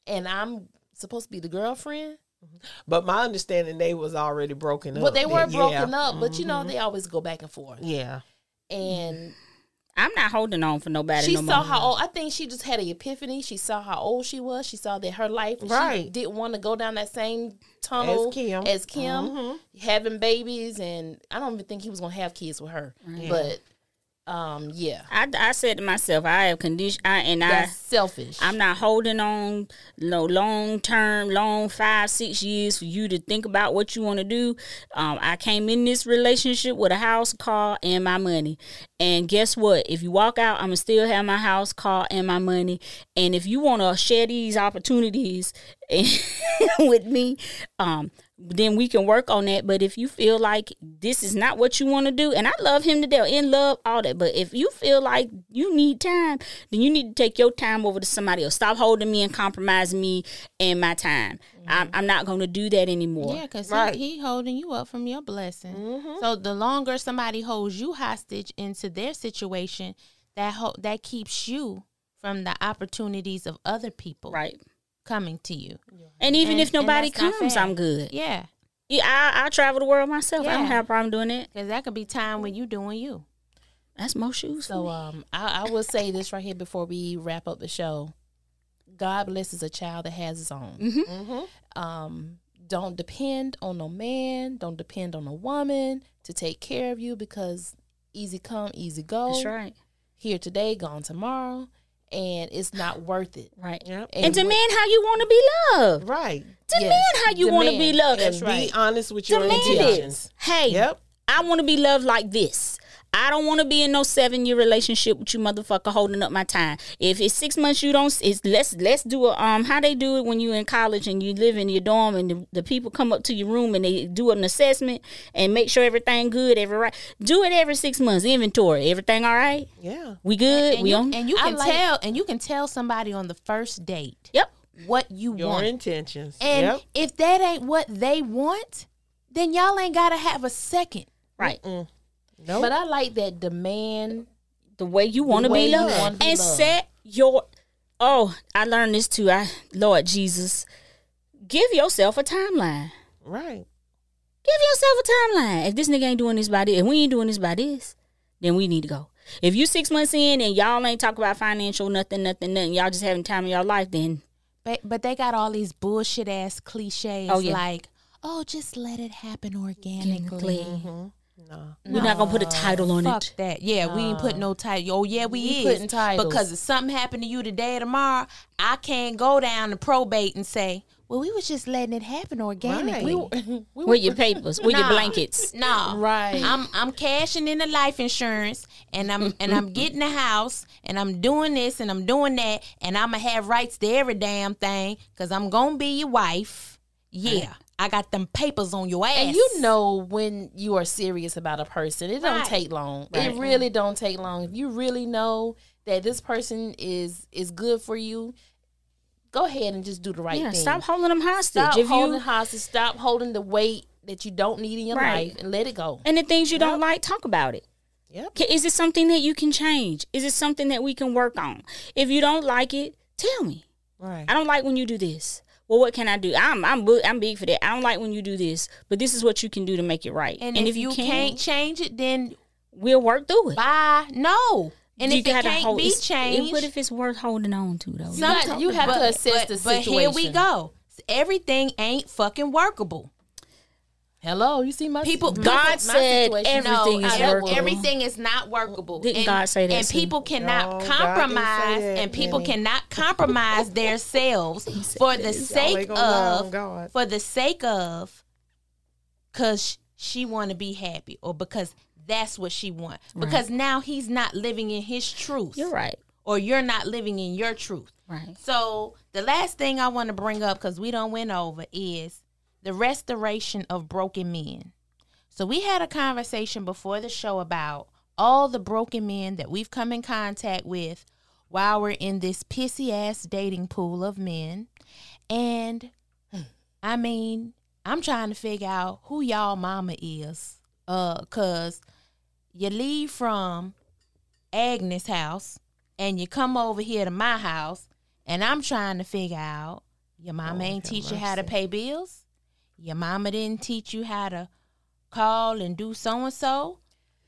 A: and I'm supposed to be the girlfriend.
D: But my understanding, they was already broken up.
A: But they were
D: Yeah.
A: broken up, but you know they always go back and forth,
D: Yeah.
A: and
C: I'm not holding on for nobody
A: she
C: no
A: saw
C: more.
A: how old. I think she just had an epiphany. She saw how old she was. She saw that her life. She
D: Right.
A: didn't want to go down that same tunnel
D: As Kim.
A: as Kim,
D: Mhm.
A: having babies, and I don't even think he was gonna have kids with her. But um, yeah,
C: I, I said to myself, I have condition, I, and I
A: selfish.
C: I'm not holding on no long term, long five, six years for you to think about what you want to do. Um, I came in this relationship with a house, car, and my money. And guess what? If you walk out, I'm gonna still have my house, car, and my money. And if you want to share these opportunities with me, um, then we can work on that. But if you feel like this is not what you want to do, and I love him to death, in love, all that. But if you feel like you need time, then you need to take your time over to somebody else. Stop holding me and compromising me and my time. I'm, I'm not going to do that anymore.
B: Yeah, because
D: Right.
B: he, he holding you up from your blessing.
A: Mm-hmm.
B: So the longer somebody holds you hostage into their situation, that ho- that keeps you from the opportunities of other people
C: Right.
B: Coming to you.
C: And even
B: And-
C: if nobody
B: and that's not
C: comes. I'm good.
B: Yeah,
C: Yeah, I, I travel the world myself. I don't have a problem doing that.
B: because that could be time when you doing you.
C: That's most shoes.
A: so um, I, I will say this right here before we wrap up the show. God blesses a child that has his own.
D: Mm-hmm.
A: um, don't depend on no man, don't depend on a woman to take care of you because easy come, easy go.
C: That's right.
A: Here today, gone tomorrow, and it's not worth it.
C: Right.
D: Yep.
C: And,
A: when-
C: demand how you want to be loved.
D: Right.
C: Demand
A: Yes,
C: how you want to be loved.
D: And
A: That's
D: be honest with your
C: Demand
D: intentions.
C: it. Hey,
D: Yep.
C: I want to be loved like this. I don't want to be in no seven year relationship with you, motherfucker, holding up my time. If it's six months, you don't. It's let's let's do a um how they do it when you in college and you live in your dorm and the, the people come up to your room and they do an assessment and make sure everything good, every right. Do it every six months. Inventory, everything all right.
D: Yeah.
C: We good.
B: And
C: we
B: you,
C: on.
B: and you can
A: like-
B: tell and you can tell somebody on the first date
C: yep.
B: what you want.
D: Your
B: want.
D: intentions.
B: And
D: yep.
B: if that ain't what they want, then y'all ain't gotta have a second.
C: Right.
D: No.
A: But I like that demand.
C: the way you want to be loved
A: wanna be
C: and
A: loved.
C: set your oh i learned this too i lord jesus give yourself a timeline
D: right.
C: give yourself a timeline if this nigga ain't doing this by this and we ain't doing this by this then we need to go if you six months in and y'all ain't talk about financial nothing nothing nothing y'all just having time in your life then
B: But but they got all these bullshit ass cliches
C: Oh, yeah.
B: like, oh, just let it happen organically.
C: Organically. Mm-hmm.
D: No.
C: we're not gonna put a title on
B: Fuck
C: it
B: that. Yeah, we ain't put no title. Oh yeah, we,
A: We
B: is
A: putting titles.
B: because if something happened to you today or tomorrow, I can't go down to probate and say, well, we was just letting it happen organically.
D: Right.
C: with your papers with your blankets
B: No,
A: Right.
B: I'm I'm cashing in the life insurance, and I'm and I'm getting a house, and I'm doing this, and I'm doing that, and I'm gonna have rights to every damn thing, cause I'm gonna be your wife. Yeah, I got them papers on your ass.
A: And you know when you are serious about a person, it don't
B: Right.
A: take long.
C: Right.
A: It really don't take long. If you really know that this person is is good for you, go ahead and just do the right
C: yeah
A: thing.
C: stop holding them hostage
A: Stop
C: if
A: holding
C: you
A: hostage. Stop holding the weight that you don't need in your
C: Right.
A: life and let it go.
C: and the things you don't like talk about it
D: Yep.
C: Is it something that you can change? Is it something that we can work on? If you don't like it, tell me.
D: Right.
C: I don't like when you do this. Well, what can I do? I'm I'm bu- I'm big for that. I don't like when you do this, but this is what you can do to make it right.
B: and, if, you can't change it, then
C: we'll work through it.
B: bye. No, and
C: You
B: if it
C: gotta
B: can't
C: hold-
B: be
C: it's-
B: changed,
C: What if it's worth holding on to though?
A: You you have to assess the situation.
B: But here we go. Everything ain't fucking workable.
A: Hello, you see my
B: People-
A: my-
C: God
A: my
C: said everything
B: no,
C: is
B: ev-
C: workable.
B: everything is not workable.
C: Didn't
B: and,
C: God say that
B: And
C: too?
B: people cannot
D: No, God didn't say
B: compromise,
D: that,
B: and people
D: Penny.
B: cannot compromise themselves for the sake
D: ain't gonna lie on
B: of
D: God.
B: for the sake of because she want to be happy or because that's what she want. Because now he's not living in his truth,
C: You're right.
B: or you're not living in your truth.
C: Right.
B: So the last thing I want to bring up because we don't win over is the restoration of broken men. So we had a conversation before the show about all the broken men that we've come in contact with while we're in this pissy ass dating pool of men. And I mean, I'm trying to figure out who y'all mama is. Uh, cause you leave from Agnes' house and you come over here to my house and I'm trying to figure out your mama ain't teach you how to pay bills. Your mama didn't teach you how to call and do so and so.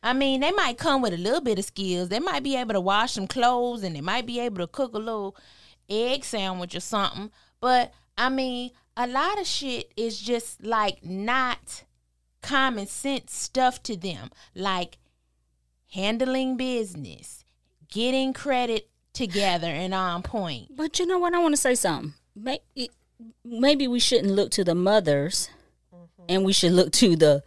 B: I mean, they might come with a little bit of skills. They might be able to wash some clothes and they might be able to cook a little egg sandwich or something. But I mean, a lot of shit is just like not common sense stuff to them. Like handling business, getting credit together and on point.
C: But you know what? I want to say something. Maybe we shouldn't look to the mothers, and we should look to the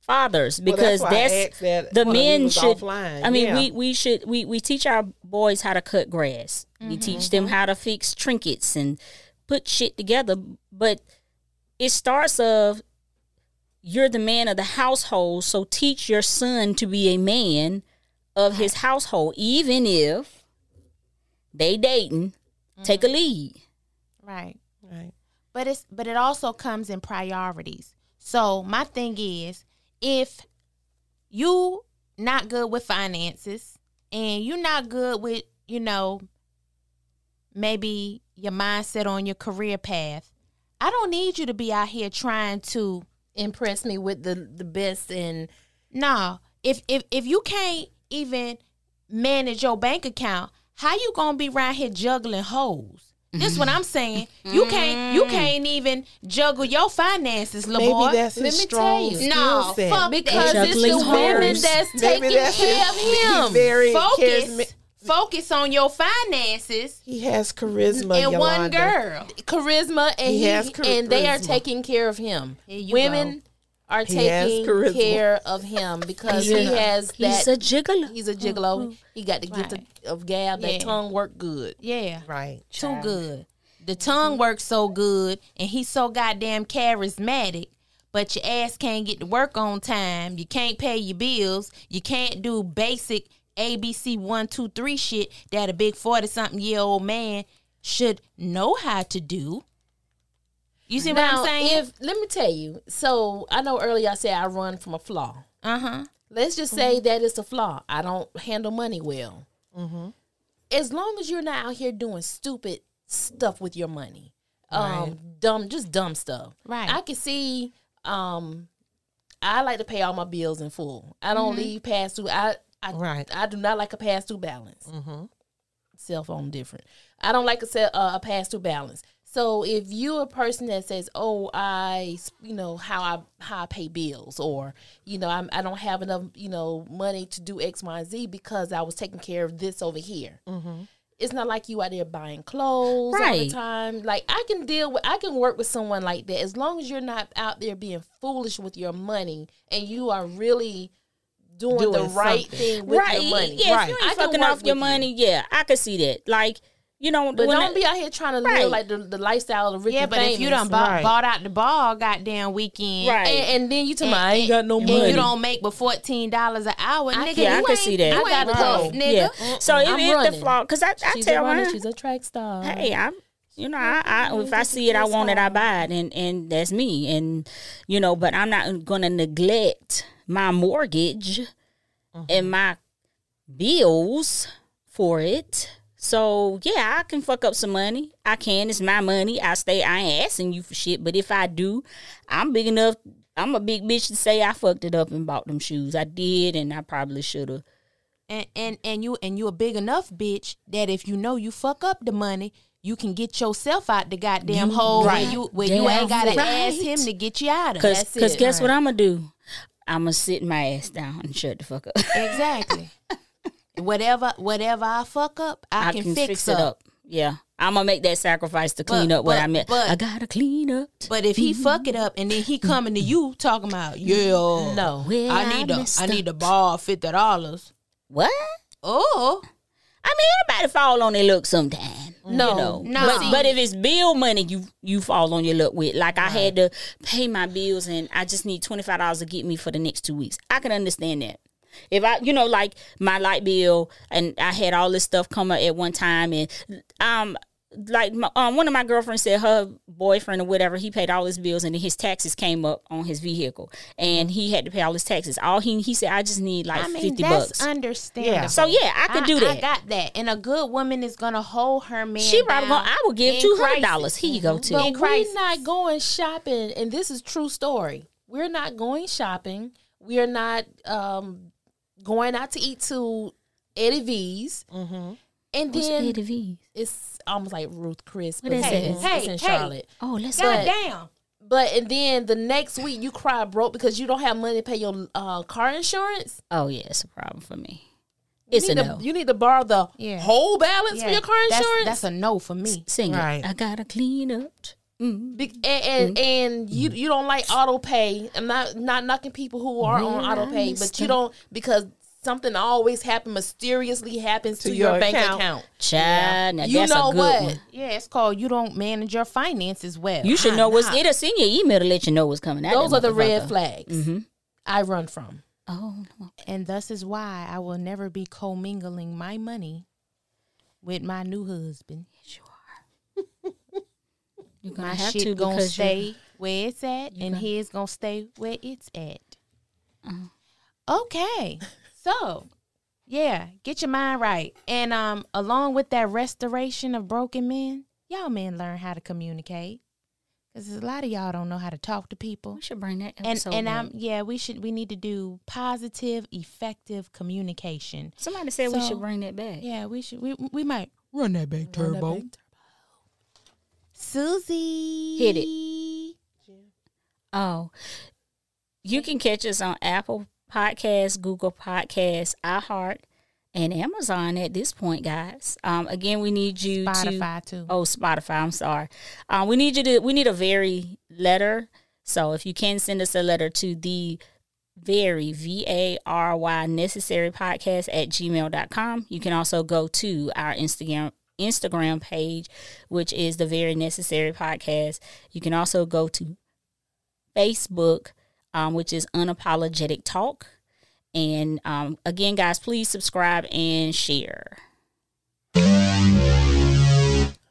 C: fathers
D: Well,
C: because
D: that's
C: that's,
D: that
C: the men should.
D: offline.
C: I mean,
D: Yeah.
C: we we should we we teach our boys how to cut grass. We teach them how to fix trinkets and put shit together. But it starts of you're the man of the household, so teach your son to be a man of his household, even if they dating. Take a lead.
B: Right. But it's but it also comes in priorities. So my thing is, if you not good with finances and you're not good with you know maybe your mindset on your career path, I don't need you to be out here trying to
A: impress me with the the best and
B: no. If if if you can't even manage your bank account, how you gonna be around here juggling hoes? This is what I'm saying. You can't you mm. can't even juggle your finances, little
D: Maybe
B: boy.
D: that's
A: Let
D: his
A: me
D: strong
A: tell you.
B: No,
D: set.
B: fuck
A: because
B: that.
A: it's the
C: Juggling
A: women
C: hoes.
A: that's
D: Maybe
A: taking
D: that's
A: care
D: his-
A: of him.
D: very
B: Focus.
D: charisma-
B: Focus on your finances
D: He has charisma.
B: and one girl.
A: charisma and
D: He
A: he,
D: has
A: and they are taking care of him.
B: Here you
A: Women are
D: He
A: taking care of him because he
C: Yeah.
A: has
C: He's a gigolo.
A: he's a gigolo. Mm-hmm. He got the gift
B: Right.
A: of, of gab. That
B: Yeah.
A: tongue work good.
B: Yeah.
D: Right.
B: Too good. The tongue mm-hmm. works so good and he's so goddamn charismatic, but your ass can't get to work on time. You can't pay your bills. You can't do basic ABC one, two, three shit that a big forty something year old man should know how to do. You see what I'm saying?
A: if let me tell you, so I know earlier I said I run from a flaw.
B: Uh huh.
A: Let's just say that it's a flaw. I don't handle money well. Mm-hmm. As long as you're not out here doing stupid stuff with your money, um, dumb, just dumb stuff.
B: Right.
A: I can see. Um, I like to pay all my bills in full. I don't leave past due. I, I,
D: Right.
A: I do not like a past due balance. Cell phone different. I don't like a uh, a past due balance. So if you're a person that says, "Oh, I, you know, how I how I pay bills," or you know, I'm, I don't have enough, you know, money to do X, Y, Z because I was taking care of this over here. Mm-hmm. It's not like you out there buying clothes all the time. Like I can deal with, I can work with someone like that as long as you're not out there being foolish with your money and you are really doing, the right
D: something.
A: thing with
C: right.
A: your money.
C: Yeah,
D: Right.
C: if you ain't
A: can
C: fucking off your
A: with you.
C: money, yeah, I could see that. Like, you know,
A: But don't
C: it-
A: be out here trying to
C: Right.
A: live like the, the lifestyle of rich
B: Yeah,
A: and
B: but if you
A: famous.
B: done bought,
D: Right.
B: bought out the ball, goddamn weekend,
C: Right.
A: and, and then you tell me I ain't got no
B: and
A: money.
B: you don't make but fourteen dollars an hour, nigga.
C: yeah, I
B: you
C: can
B: ain't-
C: see that.
B: You
C: I
B: ain't
A: gotta
B: tough, nigga.
C: yeah. So if
A: I'm
C: it's the
A: running.
C: flaw, because I, I
A: She's
C: tell
A: a runner.
C: her,
A: She's a track star.
C: hey, I'm, you know, I, I if I see it, I want it, I buy it, and and that's me, and you know, but I'm not gonna neglect my mortgage mm-hmm. and my bills for it. So yeah, I can fuck up some money. I can. It's my money. I stay. I ain't asking you for shit. But if I do, I'm big enough. I'm a big bitch to say I fucked it up and bought them shoes. I did, and I probably should have.
B: and and and you and you a big enough bitch that if you know you fuck up the money, you can get yourself out the goddamn hole where you where you
C: damn
B: ain't gotta
C: right.
B: ask him to get you out of.
C: Cause,
B: That's
C: cause
B: it.
C: guess what I'm gonna do? I'm gonna sit my ass down and shut the fuck up.
B: Exactly. whatever whatever I fuck up, I, can, fix,
C: it
B: up.
C: up. Yeah, I'm gonna make that sacrifice to clean
B: But-
C: up what
B: but-
C: I meant.
B: but-
C: I gotta clean up.
B: But if he mm-hmm. fuck it up and then he coming to you talking about yeah,
A: No.
C: Well,
B: I need to I need to borrow fifty dollars.
C: What?
B: Oh,
C: I mean, everybody fall on their luck sometime.
A: No,
C: you know.
B: no.
C: But, but if it's bill money, you you fall on your luck with. Like I had to pay my bills, and I just need twenty five dollars to get me for the next two weeks. I can understand that. If I, you know, like my light bill, and I had all this stuff come up at one time, and um, like my, um, one of my girlfriends said her boyfriend or whatever, he paid all his bills, and then his taxes came up on his vehicle, and he had to pay all his taxes. All he he said, I just need like
B: I mean
C: fifty
B: that's
C: bucks.
B: understandable.
D: Yeah.
C: so yeah, I could do that.
B: I got that, and a good woman is gonna hold her man.
C: She probably
B: down
C: gonna. I would give
B: 200
C: dollars Here you go, to
A: But
B: In
A: we're not going shopping, and this is true story. We're not going shopping. We're not um, going out to eat to Eddie V's.
D: Mm-hmm.
A: And
C: What's
A: then
C: Eddie V's?
A: it's almost like Ruth Chris, but
C: What is
A: it's,
C: it?
A: it's
B: Hey,
A: in
B: hey.
A: Charlotte.
C: Oh, let's
B: God
A: But-
B: damn.
A: But and then the next week you cry broke because you don't have money to pay your uh, car insurance.
C: Oh yeah, it's a problem for me.
A: You
C: It's a
A: need
C: no.
A: to, you need to borrow the
B: Yeah.
A: whole balance for your car
B: that's-
A: insurance.
B: That's, a no for me.
C: Sing
D: Right.
C: it. I gotta clean up. Mm.
A: Be- and and,
C: Mm-hmm.
A: and you you don't like auto pay. I'm not not knocking people who are on auto pay, but you don't because something always happen mysteriously happens to,
D: To
A: your,
D: your
A: bank
D: account.
A: account.
C: Child, now
A: You
C: that's
A: know
C: a good
A: what?
C: one.
B: Yeah, it's called you don't manage your finances well.
C: You should know what's.
B: Nah.
C: It'll send you an email to let you know what's coming out.
A: Those are the red
C: motherfucker.
A: flags
C: Mhm.
A: I run from.
C: Oh, no.
B: and thus is why I will never be commingling my money with my new husband.
C: You're gonna
B: My
C: have
B: shit
C: to
B: gonna
C: because you're-
B: stay where it's at, and his gonna stay where it's at. Okay, so yeah, get your mind right, and um, along with that restoration of broken men, y'all men learn how to communicate. Cause a lot of y'all don't know how to talk to people.
C: We should bring that
B: And
C: episode.
B: and
C: back.
B: I'm yeah, we should we need to do positive, effective communication.
C: Somebody said we should bring that back.
B: Yeah, we should we we might run that back turbo. Susie.
C: Hit it. Oh, you can catch us on Apple Podcasts, Google Podcasts, iHeart, and Amazon at this point, guys. Um, again, we need you to
B: Spotify too.
C: Oh, Spotify. I'm sorry. Um, we need you to. We need a very letter. So if you can send us a letter to the Vary V A R Y necessary podcast at gmail.com. You can also go to our Instagram Instagram page, which is the Vary necessary podcast. You can also go to Facebook, um, which is unapologetic talk. And um, again, guys, please subscribe and share.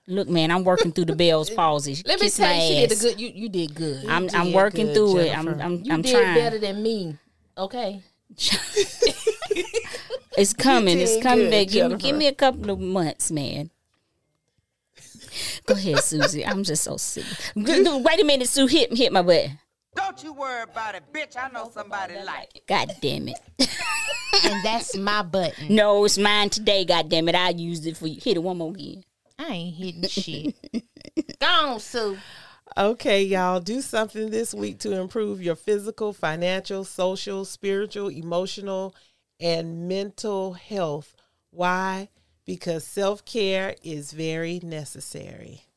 C: Look, man, I'm working through the Bell's palsy.
A: Let me
C: Kiss
A: tell
C: my
A: you, she did a good. You you did good.
C: I'm I'm working
D: good,
C: through it. I'm
D: Jennifer.
C: I'm
A: you
C: I'm
A: did
C: trying.
A: better than me. Okay.
C: It's coming. It's coming
D: good,
C: back. Give, me- give me a couple of months, man. Go ahead, Susie. I'm just so sick. Wait a minute, Sue. Hit hit my butt.
G: Don't you worry about it, bitch. I know somebody like it.
C: God damn it.
B: and that's my button.
C: No, it's mine today. God damn it. I used it for you. Hit it one more again.
B: I ain't hitting shit. Go on, Sue.
D: Okay, y'all, do something this week to improve your physical, financial, social, spiritual, emotional, and mental health. Why? Because self care is very necessary.